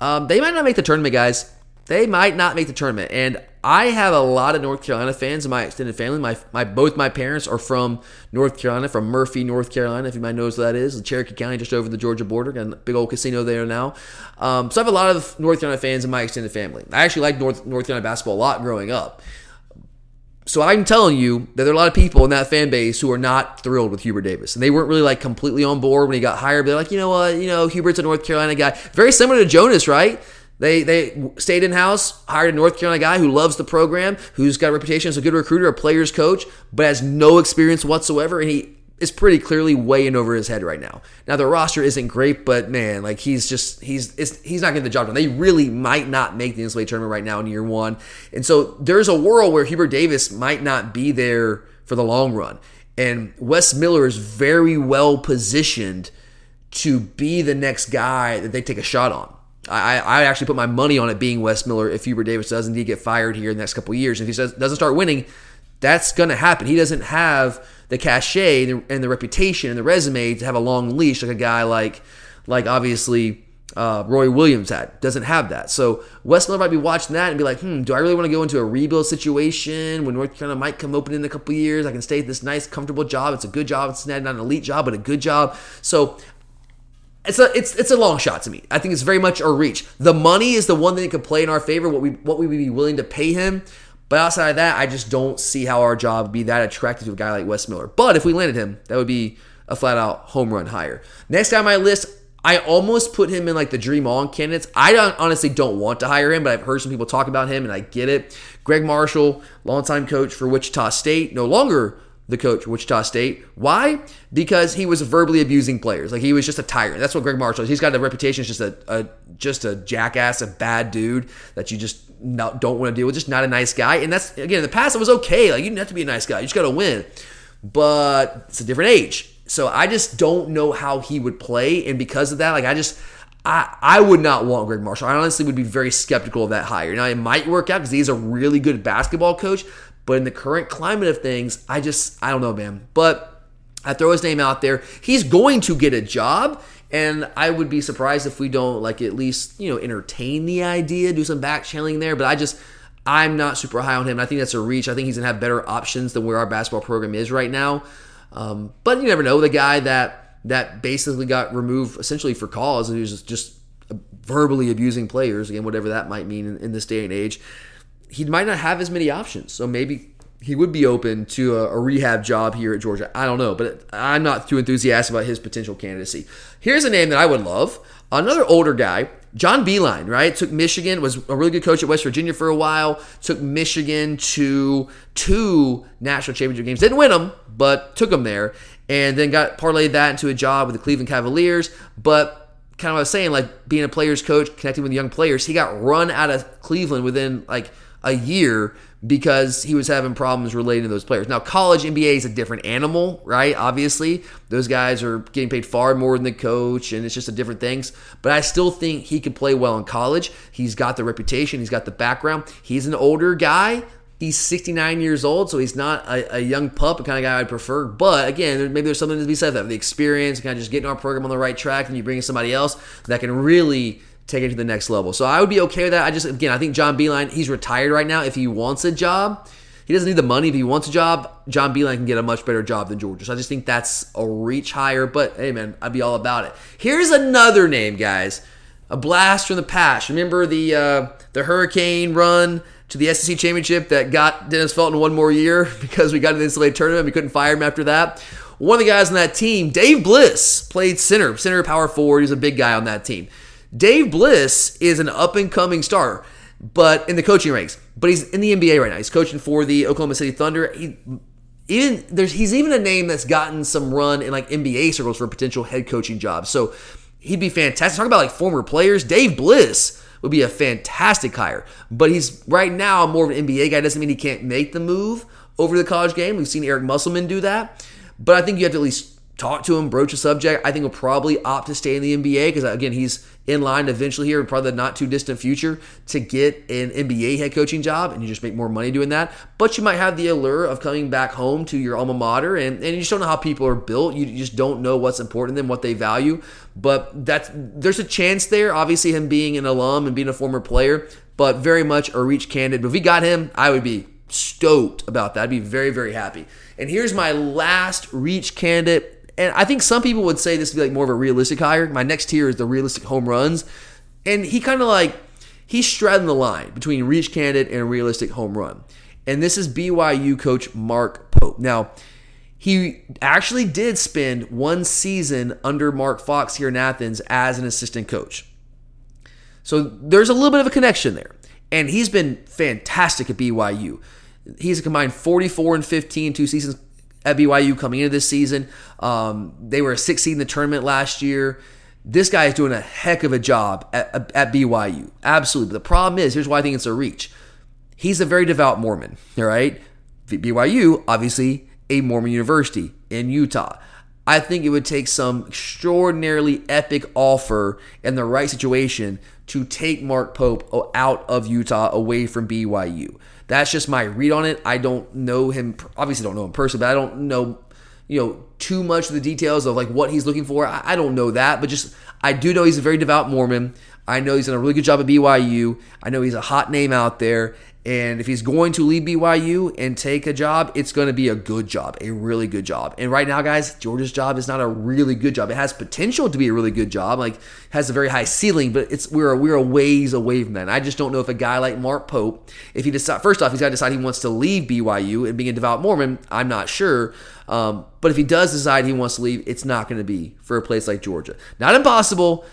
Um, they might not make the tournament, guys they might not make the tournament. And I have a lot of North Carolina fans in my extended family. My, my both my parents are from North Carolina, from Murphy, North Carolina. If you might know what that is, Cherokee County, just over the Georgia border, and big old casino there now. Um, so I have a lot of North Carolina fans in my extended family. I actually liked North North Carolina basketball a lot growing up. So I'm telling you that there are a lot of people in that fan base who are not thrilled with Hubert Davis, and they weren't really like completely on board when he got hired. But They're like, you know what, you know, Hubert's a North Carolina guy, very similar to Jonas, right? They they stayed in house, hired a North Carolina guy who loves the program, who's got a reputation as a good recruiter, a player's coach, but has no experience whatsoever, and he is pretty clearly way in over his head right now. Now the roster isn't great, but man, like he's just he's he's not getting the job done. They really might not make the NCAA tournament right now in year one, and so there's a world where Hubert Davis might not be there for the long run, and Wes Miller is very well positioned to be the next guy that they take a shot on. I, I actually put my money on it being Wes Miller if Hubert Davis does indeed get fired here in the next couple years. If he does, doesn't start winning, that's going to happen. He doesn't have the cachet and the reputation and the resume to have a long leash like a guy like, like obviously uh, Roy Williams had. Doesn't have that. So Wes Miller might be watching that and be like, hmm, do I really want to go into a rebuild situation when North Carolina might come open in a couple years? I can stay at this nice, comfortable job. It's a good job. It's not an elite job, but a good job. So it's a it's it's a long shot to me. I think it's very much a reach. The money is the one thing that could play in our favor. What we what we would be willing to pay him. But outside of that, I just don't see how our job would be that attractive to a guy like Wes Miller. But if we landed him, that would be a flat out home run hire. Next on my list, I almost put him in like the dream on candidates. I don't, honestly don't want to hire him, but I've heard some people talk about him and I get it. Gregg Marshall, longtime coach for Wichita State, no longer the coach, Wichita State. Why? Because he was verbally abusing players. Like he was just a tyrant. That's what Gregg Marshall is. He's got a reputation as just a, a just a jackass, a bad dude that you just not, don't want to deal with. Just not a nice guy. And that's again in the past it was okay. Like you didn't have to be a nice guy. You just got to win. But it's a different age. So I just don't know how he would play. And because of that, like I just I, I would not want Gregg Marshall. I honestly would be very skeptical of that hire. Now it might work out because he's a really good basketball coach, but in the current climate of things, I just I don't know, man. But I throw his name out there. He's going to get a job. And I would be surprised if we don't like at least, you know, entertain the idea, do some back channeling there. But I just I'm not super high on him. I think that's a reach. I think he's gonna have better options than where our basketball program is right now. Um, but you never know. The guy that that basically got removed essentially for cause and he was just verbally abusing players again, whatever that might mean in, in this day and age. He might not have as many options. So maybe he would be open to a, a, rehab job here at Georgia. I don't know, but I'm not too enthusiastic about his potential candidacy. Here's a name that I would love. Another older guy, John Beilein, right? Took Michigan, was a really good coach at West Virginia for a while, took Michigan to two national championship games. Didn't win them, but took them there. And then got parlayed that into a job with the Cleveland Cavaliers. But kind of what I was saying, like being a player's coach, connecting with young players, he got run out of Cleveland within like a year because he was having problems relating to those players. Now, college NBA is a different animal, right? Obviously, those guys are getting paid far more than the coach, and it's just a different things. But I still think he could play well in college. He's got the reputation, he's got the background. He's an older guy. He's 69 years old, so he's not a, a young pup, the kind of guy I'd prefer. But again, maybe there's something to be said that the experience, kind of just getting our program on the right track, and you bring in somebody else that can really take it to the next level. So I would be okay with that. I just again, I think John Beilein, he's retired right now. If he wants a job, he doesn't need the money. If he wants a job, John Beilein can get a much better job than Georgia. So I just think that's a reach higher. But hey, man, I'd be all about it. Here's another name, guys. A blast from the past. Remember the uh, the Hurricane run to the SEC championship that got Dennis Felton one more year because we got to the NCAA tournament. We couldn't fire him after that. One of the guys on that team, Dave Bliss, played center, center power forward. He's a big guy on that team. Dave Bliss is an up and coming star, but in the coaching ranks. But he's in the NBA right now. He's coaching for the Oklahoma City Thunder. He, even there's he's even a name that's gotten some run in like NBA circles for a potential head coaching jobs. So he'd be fantastic. Talk about like former players. Dave Bliss would be a fantastic hire. But he's right now more of an NBA guy. Doesn't mean he can't make the move over the college game. We've seen Eric Musselman do that. But I think you have to at least talk to him, broach a subject. I think he'll probably opt to stay in the NBA because again, he's in line eventually here, in probably the not too distant future, to get an NBA head coaching job, and you just make more money doing that. But you might have the allure of coming back home to your alma mater, and, and you just don't know how people are built. You just don't know what's important to them, what they value. But that's there's a chance there. Obviously, him being an alum and being a former player, but very much a reach candidate. But if we got him, I would be stoked about that. I'd be very, very happy. And here's my last reach candidate and I think some people would say this would be like more of a realistic hire. My next tier is the realistic home runs. And he kind of like, he's straddling the line between reach candidate and realistic home run. And this is BYU coach Mark Pope. Now, he actually did spend one season under Mark Fox here in Athens as an assistant coach. So there's a little bit of a connection there. And he's been fantastic at BYU. He's combined 44 and 15 two seasons at BYU coming into this season. Um, they were a six seed in the tournament last year. This guy is doing a heck of a job at, at BYU. Absolutely. But the problem is here's why I think it's a reach. He's a very devout Mormon, all right? BYU, obviously, a Mormon university in Utah. I think it would take some extraordinarily epic offer in the right situation to take Mark Pope out of Utah away from BYU. That's just my read on it. I don't know him, obviously, don't know him personally, but I don't know, you know, too much of the details of like what he's looking for. I, I don't know that, but just I do know he's a very devout Mormon. I know he's done a really good job at BYU. I know he's a hot name out there. And if he's going to leave BYU and take a job, it's going to be a good job, a really good job. And right now, guys, Georgia's job is not a really good job. It has potential to be a really good job, like has a very high ceiling, but it's we're a, we're a ways away from that. And I just don't know if a guy like Mark Pope, if he decide first off, he's got to decide he wants to leave BYU and being a devout Mormon. I'm not sure, um, but if he does decide he wants to leave, it's not going to be for a place like Georgia. Not impossible,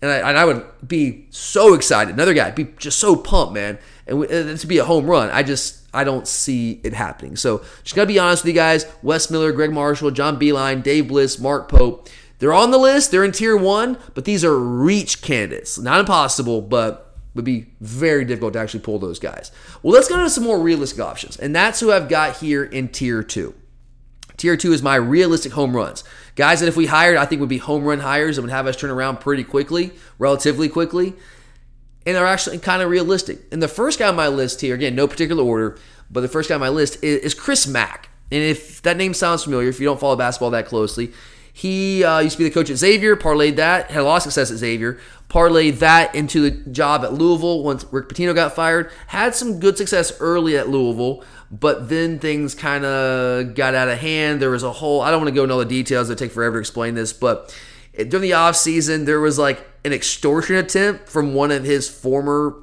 and I, and I would be so excited. Another guy, be just so pumped, man and to be a home run. I just I don't see it happening. So just gotta be honest with you guys. Wes Miller, Gregg Marshall, John Beilein, Dave Bliss, Mark Pope. They're on the list. They're in tier one, but these are reach candidates. Not impossible, but would be very difficult to actually pull those guys. Well, let's go to some more realistic options, and that's who I've got here in tier two. Tier two is my realistic home runs. Guys that if we hired, I think would be home run hires that would have us turn around pretty quickly, relatively quickly, and are actually kind of realistic. And the first guy on my list here, again, no particular order, but the first guy on my list is, is Chris Mack. And if that name sounds familiar, if you don't follow basketball that closely, he uh, used to be the coach at Xavier, parlayed that, had a lot of success at Xavier, parlayed that into the job at Louisville once Rick Pitino got fired. Had some good success early at Louisville, but then things kind of got out of hand. There was a whole, I don't want to go into all the details, it would take forever to explain this, but during the offseason, there was like an extortion attempt from one of his former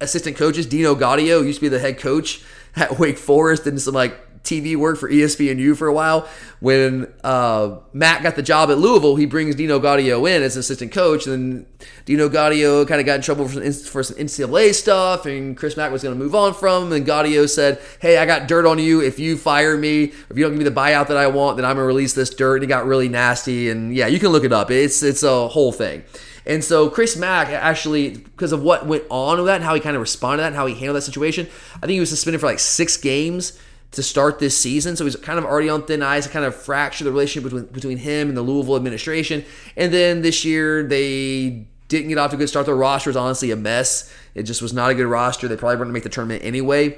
assistant coaches, Dino Gaudio, used to be the head coach at Wake Forest, and some like TV work for ESPNU for a while. When uh, Matt got the job at Louisville, he brings Dino Gaudio in as assistant coach. And Dino Gaudio kind of got in trouble for some, for some NCAA stuff, and Chris Mack was going to move on from him. And Gaudio said, Hey, I got dirt on you. If you fire me, if you don't give me the buyout that I want, then I'm going to release this dirt. And it got really nasty. And yeah, you can look it up. It's, it's a whole thing. And so Chris Mack actually, because of what went on with that and how he kind of responded to that and how he handled that situation, I think he was suspended for like six games to start this season. So he's kind of already on thin ice, kind of fractured the relationship between, between him and the Louisville administration. And then this year, they didn't get off to a good start. Their roster was honestly a mess. It just was not a good roster. They probably weren't going to make the tournament anyway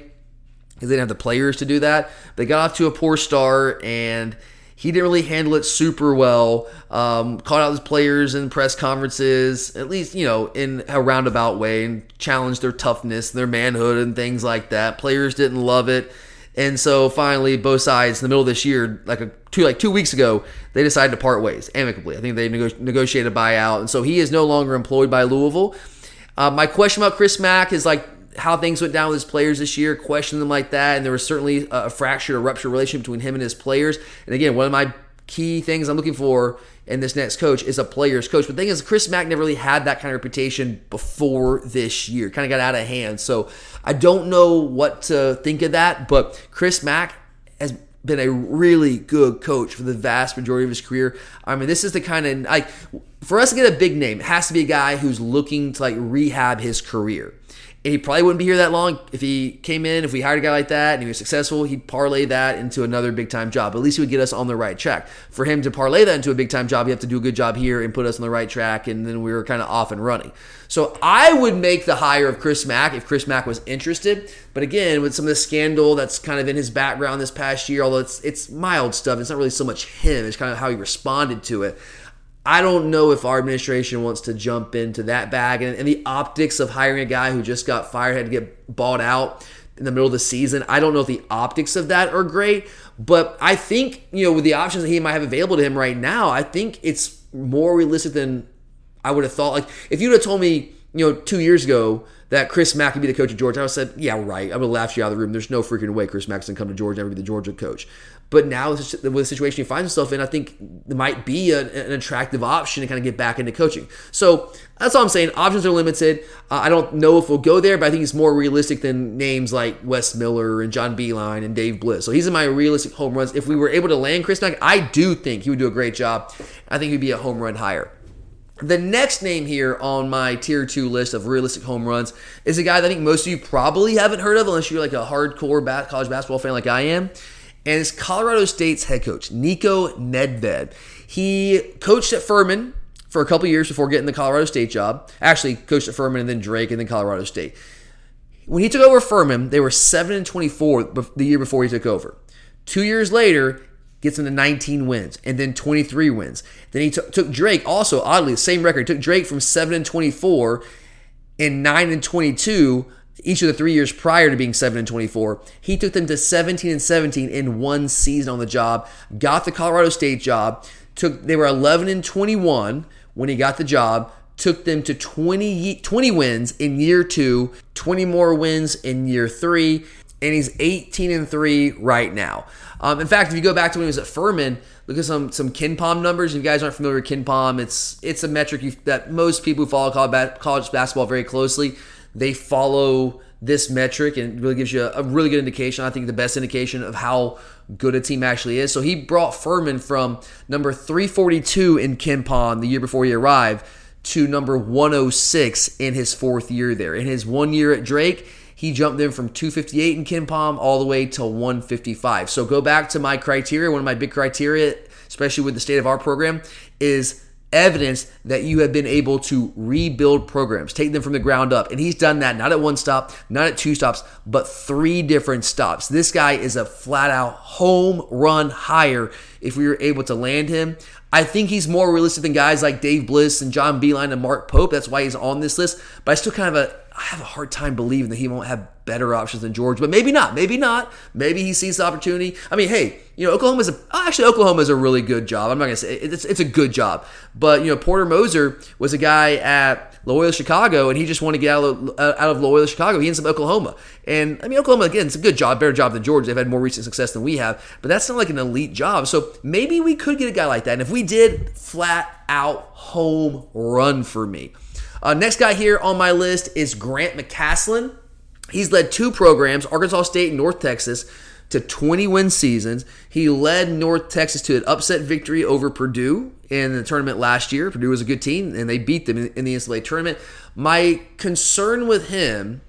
because they didn't have the players to do that. They got off to a poor start and he didn't really handle it super well. Um, called out his players in press conferences, at least you know in a roundabout way, and challenged their toughness, their manhood, and things like that. Players didn't love it. And so finally, both sides in the middle of this year, like a two like two weeks ago, they decided to part ways amicably. I think they nego- negotiated a buyout, and so he is no longer employed by Louisville. Uh, my question about Chris Mack is like how things went down with his players this year, questioning them like that, and there was certainly a fractured or ruptured relationship between him and his players. And again, one of my key things I'm looking for in this next coach is a player's coach. But the thing is, Chris Mack never really had that kind of reputation before this year. Kind of got out of hand. So I don't know what to think of that. But Chris Mack has been a really good coach for the vast majority of his career. I mean, this is the kind of like for us to get a big name, it has to be a guy who's looking to like rehab his career he probably wouldn't be here that long if he came in. If we hired a guy like that and he was successful, he'd parlay that into another big time job. At least he would get us on the right track. For him to parlay that into a big time job, you have to do a good job here and put us on the right track, and then we were kind of off and running. So I would make the hire of Chris Mack if Chris Mack was interested. But again, with some of the scandal that's kind of in his background this past year, although it's it's mild stuff, it's not really so much him. It's kind of how he responded to it. I don't know if our administration wants to jump into that bag and, and, the optics of hiring a guy who just got fired had to get bought out in the middle of the season. I don't know if the optics of that are great, but I think, you know, with the options that he might have available to him right now, I think it's more realistic than I would have thought. Like, if you'd have told me, you know, two years ago that Chris Mack could be the coach of Georgia, I would have said, yeah, right. I would have laughed you out of the room. There's no freaking way Chris Mack's going to come to Georgia and be the Georgia coach. But now, with the situation he finds himself in, I think it might be a, an attractive option to kind of get back into coaching. So that's all I'm saying. Options are limited. Uh, I don't know if we'll go there, but I think it's more realistic than names like Wes Miller and John Beilein and Dave Bliss. So he's in my realistic home runs. If we were able to land Chris Mack, I do think he would do a great job. I think he'd be a home run hire. The next name here on my tier two list of realistic home runs is a guy that I think most of you probably haven't heard of, unless you're like a hardcore college basketball fan like I am and it's Colorado State's head coach, Niko Medved. He coached at Furman for a couple years before getting the Colorado State job. Actually, coached at Furman and then Drake and then Colorado State. When he took over Furman, they were 7 and 24 the year before he took over. Two years later, gets them to 19 wins and then 23 wins. Then he t- took Drake, also oddly, the same record, took Drake from 7 and 24 and 9 and 22 each of the three years prior to being 7 and 24. He took them to 17 and 17 in one season on the job, got the Colorado State job, took they were 11 and 21 when he got the job, took them to 20, 20 wins in year 2, 20 more wins in year 3, and he's 18 and 3 right now. Um, in fact, if you go back to when he was at Furman, look at some some KenPom numbers. If you guys aren't familiar with KenPom, it's it's a metric that most people who follow college basketball very closely they follow this metric and really gives you a, really good indication. I think the best indication of how good a team actually is. So he brought Furman from number 342 in KenPom the year before he arrived to number 106 in his fourth year there. In his one year at Drake, he jumped them from 258 in KenPom all the way to 155. So go back to my criteria. One of my big criteria especially with the state of our program, is evidence that you have been able to rebuild programs, take them from the ground up. And he's done that not at one stop, not at two stops, but three different stops. This guy is a flat out home run hire if we were able to land him. I think he's more realistic than guys like Dave Bliss and John Beilein and Mark Pope. That's why he's on this list. But I still kind of a I have a hard time believing that he won't have better options than George, but maybe not. Maybe not. Maybe he sees the opportunity. I mean, hey, you know, Oklahoma's a actually Oklahoma is a really good job. I'm not gonna say it's it's a good job, but you know, Porter Moser was a guy at Loyola Chicago, and he just wanted to get out of, out of Loyola Chicago. He ends up Oklahoma, and I mean, Oklahoma again, it's a good job, better job than George. They've had more recent success than we have, but that's not like an elite job. So maybe we could get a guy like that, and if we did, flat out home run for me. Uh, next guy here on my list is Grant McCasland. He's led two programs, Arkansas State and North Texas, to 20 win seasons. He led North Texas to an upset victory over Purdue in the tournament last year. Purdue was a good team, and they beat them in, the NCAA tournament. My concern with him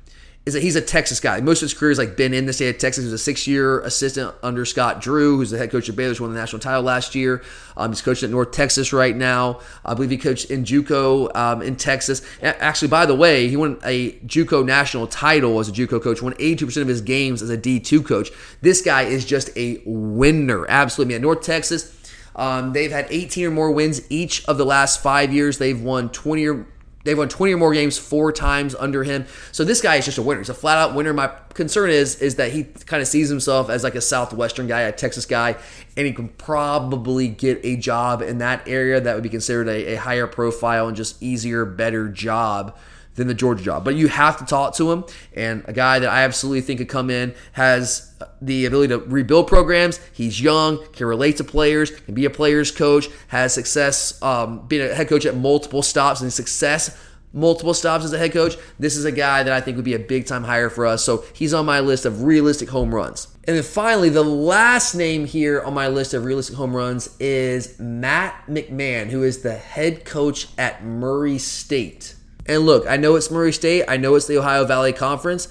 is that he's a Texas guy. Most of his career has like been in the state of Texas. He was a six-year assistant under Scott Drew, who's the head coach of Baylor, who won the national title last year. Um, he's coaching at North Texas right now. I believe he coached in JUCO um, in Texas. Actually, by the way, he won a JUCO national title as a JUCO coach. Won 82% of his games as a D2 coach. This guy is just a winner. Absolutely, man. North Texas. Um, they've had 18 or more wins each of the last five years. They've won 20 or They've won 20 or more games four times under him. So this guy is just a winner. He's a flat out winner. My concern is is that he kind of sees himself as like a Southwestern guy, a Texas guy, and he can probably get a job in that area that would be considered a, a higher profile and just easier, better job than the Georgia job. But you have to talk to him. And a guy that I absolutely think could come in has the ability to rebuild programs. He's young, can relate to players, can be a player's coach, has success um, being a head coach at multiple stops and success multiple stops as a head coach. This is a guy that I think would be a big time hire for us. So he's on my list of realistic home runs. And then finally, the last name here on my list of realistic home runs is Matt McMahon, who is the head coach at Murray State. And look, I know it's Murray State, I know it's the Ohio Valley Conference,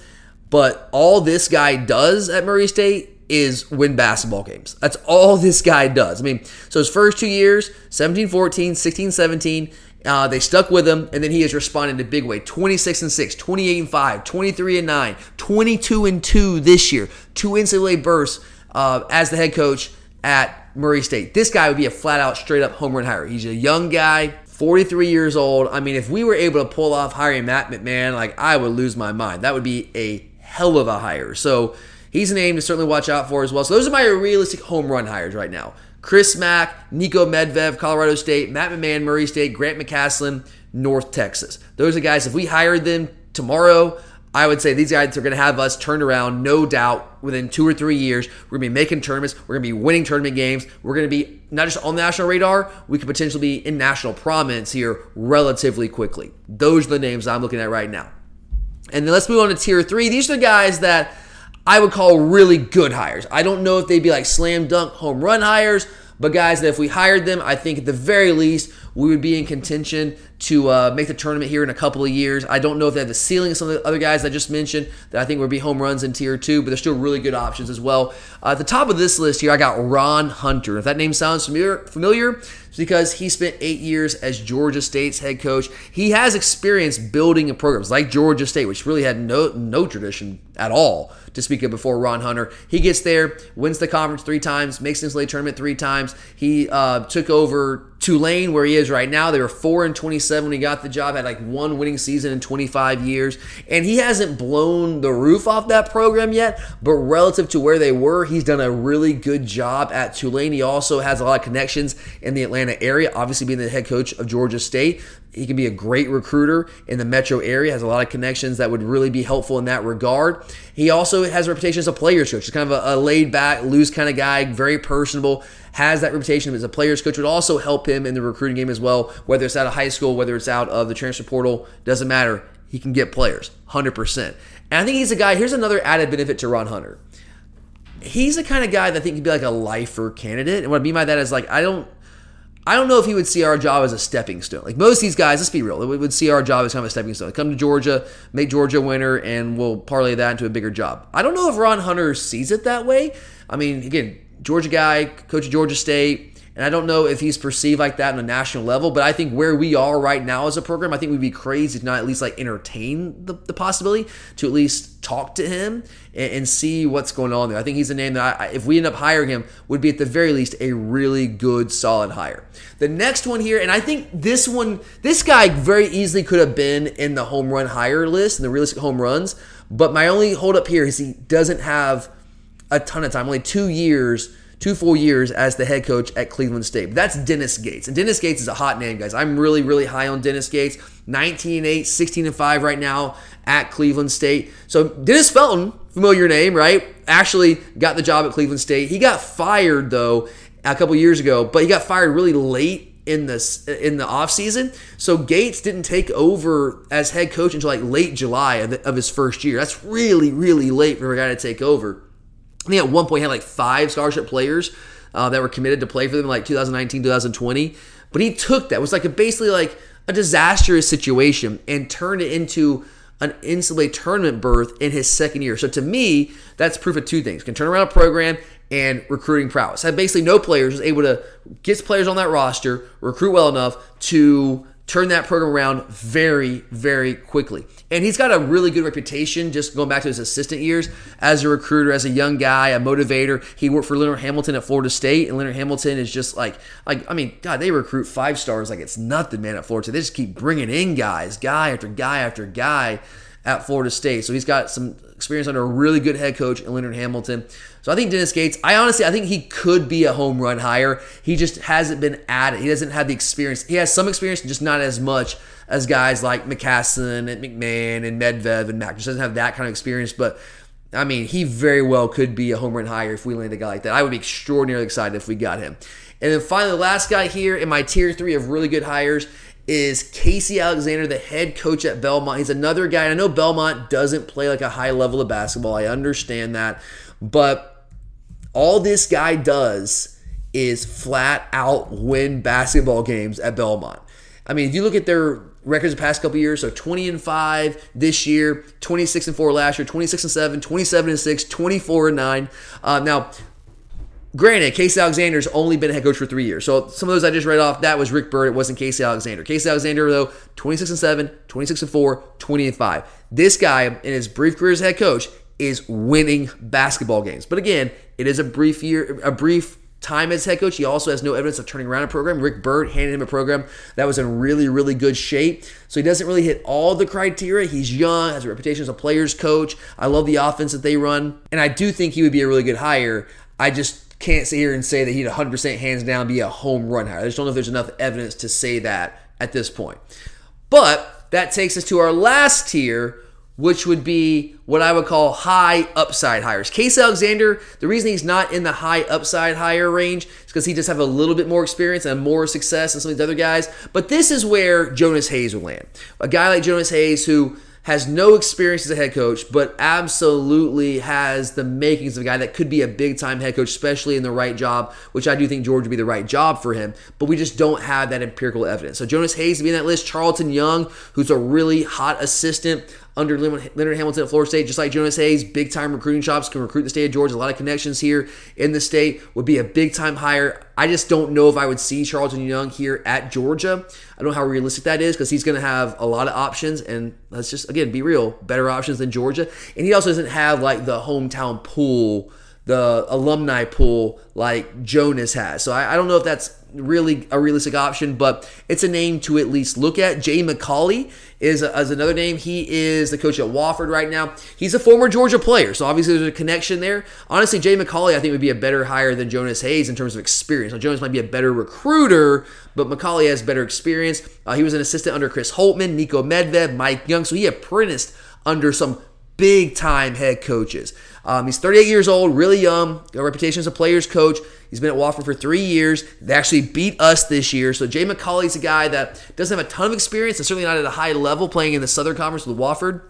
but all this guy does at Murray State is win basketball games. That's all this guy does. I mean, so his first two years, 17 14, 16 17, uh, they stuck with him, and then he has responded in a big way 26 and 6, 28 and 5, 23 and 9, 22 and 2 this year, two NCAA bursts uh, as the head coach at Murray State. This guy would be a flat out, straight up home run hire. He's a young guy, 43 years old. I mean, if we were able to pull off hiring Matt McMahon, like I would lose my mind. That would be a hell of a hire. So he's a name to certainly watch out for as well. So those are my realistic home run hires right now. Chris Mack, Niko Medved, Colorado State, Matt McMahon, Murray State, Grant McCasland, North Texas. Those are guys, if we hired them tomorrow, I would say these guys are going to have us turned around, no doubt, within two or three years. We're going to be making tournaments. We're going to be winning tournament games. We're going to be not just on the national radar, we could potentially be in national prominence here relatively quickly. Those are the names I'm looking at right now. And then let's move on to tier three. These are the guys that I would call really good hires. I don't know if they'd be like slam dunk home run hires, but guys that if we hired them, I think at the very least we would be in contention to uh, make the tournament here in a couple of years. I don't know if they have the ceiling of some of the other guys I just mentioned that I think would be home runs in tier two, but they're still really good options as well. Uh, at the top of this list here, I got Ron Hunter. If that name sounds familiar, familiar, it's because he spent eight years as Georgia State's head coach. He has experience building programs like Georgia State, which really had no no tradition at all to speak of before Ron Hunter. He gets there, wins the conference three times, makes the NCAA tournament three times. He uh, took over Tulane, where he is right now, they were four and twenty-seven when he got the job. Had like one winning season in twenty-five years, and he hasn't blown the roof off that program yet. But relative to where they were, he's done a really good job at Tulane. He also has a lot of connections in the Atlanta area. Obviously, being the head coach of Georgia State, he can be a great recruiter in the metro area, has a lot of connections that would really be helpful in that regard. He also has a reputation as a player's coach. He's kind of a, a laid back, loose kind of guy, very personable, has that reputation as a player's coach, would also help him in the recruiting game as well, whether it's out of high school, whether it's out of the transfer portal, doesn't matter. He can get players, 100%. And I think he's a guy, here's another added benefit to Ron Hunter. He's the kind of guy that I think could be like a lifer candidate. And what I mean by that is like, I don't I don't know if he would see our job as a stepping stone. Like most of these guys, let's be real, we would see our job as kind of a stepping stone. Come to Georgia, make Georgia winner, and we'll parlay that into a bigger job. I don't know if Ron Hunter sees it that way. I mean, again, Georgia guy, coach of Georgia State, And I don't know if he's perceived like that on a national level, but I think where we are right now as a program, I think we'd be crazy to not at least like entertain the, the possibility to at least talk to him and, and see what's going on there. I think he's a name that I, if we end up hiring him, would be at the very least a really good, solid hire. The next one here, and I think this one, this guy very easily could have been in the home run hire list and the realistic home runs. But my only hold up here is he doesn't have a ton of time, only two years two full years as the head coach at Cleveland State. But that's Dennis Gates. And Dennis Gates is a hot name, guys. I'm really, really high on Dennis Gates. 19 8, 16 and 5 right now at Cleveland State. So Dennis Felton, familiar name, right? Actually got the job at Cleveland State. He got fired though a couple years ago, but he got fired really late in the in the offseason. So Gates didn't take over as head coach until like late July of, the, of his first year. That's really, really late for a guy to take over. I think at one point he had like five scholarship players uh, that were committed to play for them like 2019, 2020. But he took that. It was like a basically like a disastrous situation and turned it into an NCAA tournament berth in his second year. So to me, that's proof of two things: can turn around a program and recruiting prowess. Had basically no players was able to get players on that roster, recruit well enough to turn that program around very, very quickly. And he's got a really good reputation, just going back to his assistant years as a recruiter, as a young guy, a motivator. He worked for Leonard Hamilton at Florida State, and Leonard Hamilton is just like, like I mean, God, they recruit five stars like it's nothing, man, at Florida State. They just keep bringing in guys, guy after guy after guy at Florida State. So he's got some experience under a really good head coach in Leonard Hamilton. So I think Dennis Gates, I honestly, I think he could be a home run hire. He just hasn't been at it. He doesn't have the experience. He has some experience, just not as much as guys like McCasland and McMahon and Medvedev and Mack. Just doesn't have that kind of experience. But I mean, he very well could be a home run hire if we land a guy like that. I would be extraordinarily excited if we got him. And then finally, the last guy here in my tier three of really good hires is Casey Alexander, the head coach at Belmont. He's another guy. I know Belmont doesn't play like a high level of basketball. I understand that. But all this guy does is flat out win basketball games at Belmont. I mean, if you look at their records the past couple years, so 20 and 5 this year, 26 and 4 last year, 26 and 7, 27 and 6, 24 and 9. Uh, now, Granted, Casey Alexander's only been a head coach for three years. So some of those I just read off, that was Rick Byrd. It wasn't Casey Alexander. Casey Alexander, though, 26 and 7, 26 and 4, 20 and 5. This guy, in his brief career as head coach, is winning basketball games. But again, it is a brief year, a brief time as head coach. He also has no evidence of turning around a program. Rick Byrd handed him a program that was in really, really good shape. So he doesn't really hit all the criteria. He's young, has a reputation as a player's coach. I love the offense that they run. And I do think he would be a really good hire. I just can't sit here and say that he'd 100% hands down be a home run hire. I just don't know if there's enough evidence to say that at this point. But that takes us to our last tier, which would be what I would call high upside hires. Case Alexander, the reason he's not in the high upside hire range is because he just have a little bit more experience and more success than some of these other guys. But this is where Jonas Hayes will land. A guy like Jonas Hayes who has no experience as a head coach, but absolutely has the makings of a guy that could be a big time head coach, especially in the right job, which I do think George would be the right job for him. But we just don't have that empirical evidence. So Jonas Hayes to be in that list, Charlton Young, who's a really hot assistant under Leonard Hamilton at Florida State, just like Jonas Hayes, big time recruiting shops can recruit the state of Georgia. A lot of connections here in the state would be a big time hire. I just don't know if I would see Charlton Young here at Georgia. I don't know how realistic that is because he's going to have a lot of options, and let's just again be real, better options than Georgia. And he also doesn't have like the hometown pool, the alumni pool like Jonas has. So I, I don't know if that's really a realistic option, but it's a name to at least look at. Jay McAuley is, a, is another name. He is the coach at Wofford right now. He's a former Georgia player, so obviously there's a connection there. Honestly, Jay McAuley I think would be a better hire than Jonas Hayes in terms of experience. Now, Jonas might be a better recruiter, but McAuley has better experience. Uh, he was an assistant under Chris Holtmann, Niko Medved, Mike Young, so he apprenticed under some big time head coaches. Um, he's 38 years old, really young, got a reputation as a player's coach. He's been at Wofford for three years. They actually beat us this year. So Jay McAuley's a guy that doesn't have a ton of experience and certainly not at a high level playing in the Southern Conference with Wofford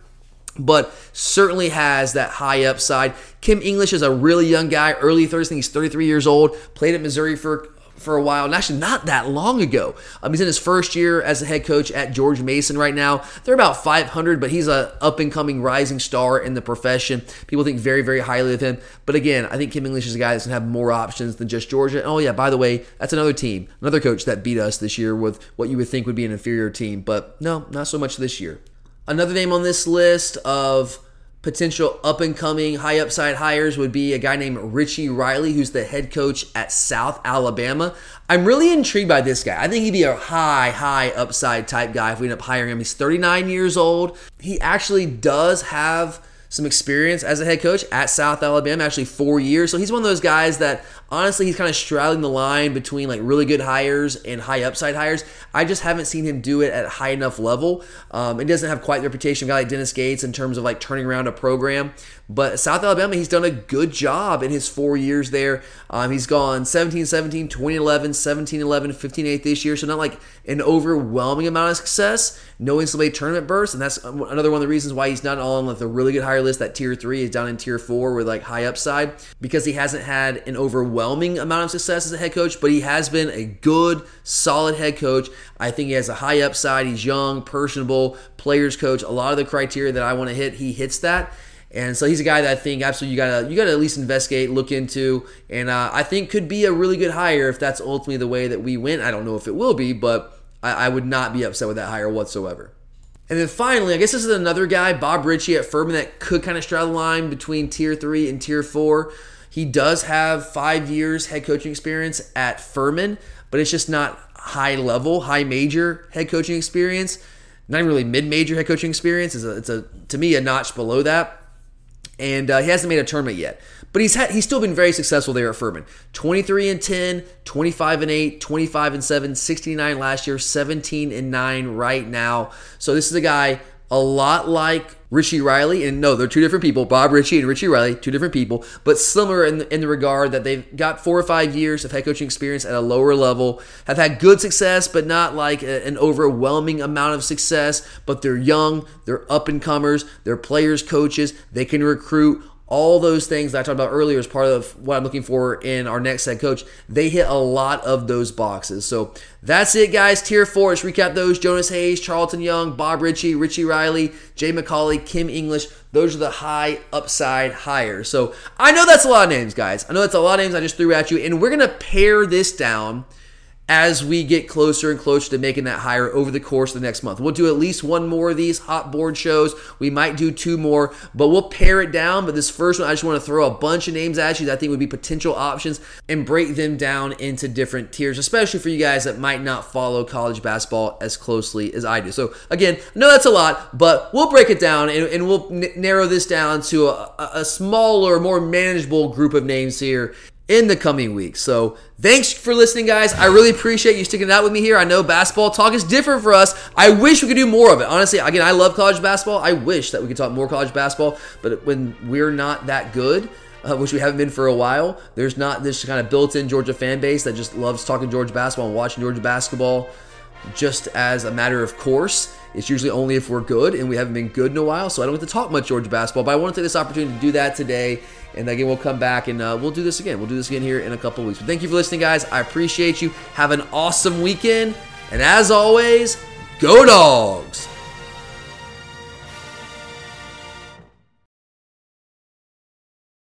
but certainly has that high upside. Kim English is a really young guy, early 30s. I think he's 33 years old. Played at Missouri for for a while, and actually not that long ago. Um, he's in his first year as a head coach at George Mason right now. They're about 500, but he's a up and coming rising star in the profession. People think very, very highly of him. But again, I think Kim English is a guy that's gonna have more options than just Georgia. And oh yeah, by the way, that's another team, another coach that beat us this year with what you would think would be an inferior team. But no, not so much this year. Another name on this list of potential up and coming high upside hires would be a guy named Richie Riley, who's the head coach at South Alabama. I'm really intrigued by this guy. I think he'd be a high, high upside type guy if we end up hiring him. He's 39 years old. He actually does have some experience as a head coach at South Alabama, actually four years. So he's one of those guys that honestly he's kind of straddling the line between like really good hires and high upside hires. I just haven't seen him do it at a high enough level. Um, it doesn't have quite the reputation of a guy like Dennis Gates in terms of like turning around a program. But South Alabama, he's done a good job in his four years there. Um, he's gone 17 17, 2011, 17 11, 15 8 this year. So not like an overwhelming amount of success. No NCAA tournament bursts. And that's another one of the reasons why he's not on like the really good hire list. That tier three is down in tier four with like high upside because he hasn't had an overwhelming amount of success as a head coach, but he has been a good, solid head coach. I think he has a high upside. He's young, personable, players coach. A lot of the criteria that I want to hit, he hits that. And so he's a guy that I think absolutely you gotta you gotta at least investigate, look into, and uh, I think could be a really good hire if that's ultimately the way that we win. I don't know if it will be, but I, I would not be upset with that hire whatsoever. And then finally, I guess this is another guy, Bob Richey at Furman, that could kind of straddle the line between tier three and tier four. He does have five years head coaching experience at Furman, but it's just not high level, high major head coaching experience. Not even really mid major head coaching experience. It's a, it's a to me a notch below that and uh, he hasn't made a tournament yet. But he's had, he's still been very successful there at Furman. 23 and 10, 25 and 8, 25 and 7, 69 last year, 17 and 9 right now. So this is a guy a lot like Richie Riley, and no, they're two different people. Bob Richey and Richie Riley, two different people, but similar in the, in the regard that they've got four or five years of head coaching experience at a lower level, have had good success, but not like a, an overwhelming amount of success. But they're young, they're up and comers, they're players, coaches, they can recruit all those things that I talked about earlier as part of what I'm looking for in our next head coach, they hit a lot of those boxes. So that's it, guys. Tier four. Let's recap those Jonas Hayes, Charlton Young, Bob Richey, Richie Riley, Jay McAuley, Kim English. Those are the high upside hires. So I know that's a lot of names, guys. I know that's a lot of names I just threw at you. And we're going to pare this down as we get closer and closer to making that hire over the course of the next month. We'll do at least one more of these hot board shows. We might do two more, but we'll pare it down. But this first one, I just want to throw a bunch of names at you that I think would be potential options and break them down into different tiers, especially for you guys that might not follow college basketball as closely as I do. So, again, no, that's a lot, but we'll break it down and, and we'll n- narrow this down to a, a smaller, more manageable group of names here in the coming weeks. So thanks for listening, guys. I really appreciate you sticking out with me here. I know basketball talk is different for us. I wish we could do more of it. Honestly, again, I love college basketball. I wish that we could talk more college basketball, but when we're not that good, uh, which we haven't been for a while, there's not this kind of built-in Georgia fan base that just loves talking Georgia basketball and watching Georgia basketball just as a matter of course. It's usually only if we're good, and we haven't been good in a while, so I don't get to talk much Georgia basketball. But I want to take this opportunity to do that today, and again, we'll come back and uh, we'll do this again. We'll do this again here in a couple weeks. But thank you for listening, guys. I appreciate you. Have an awesome weekend, and as always, go dogs.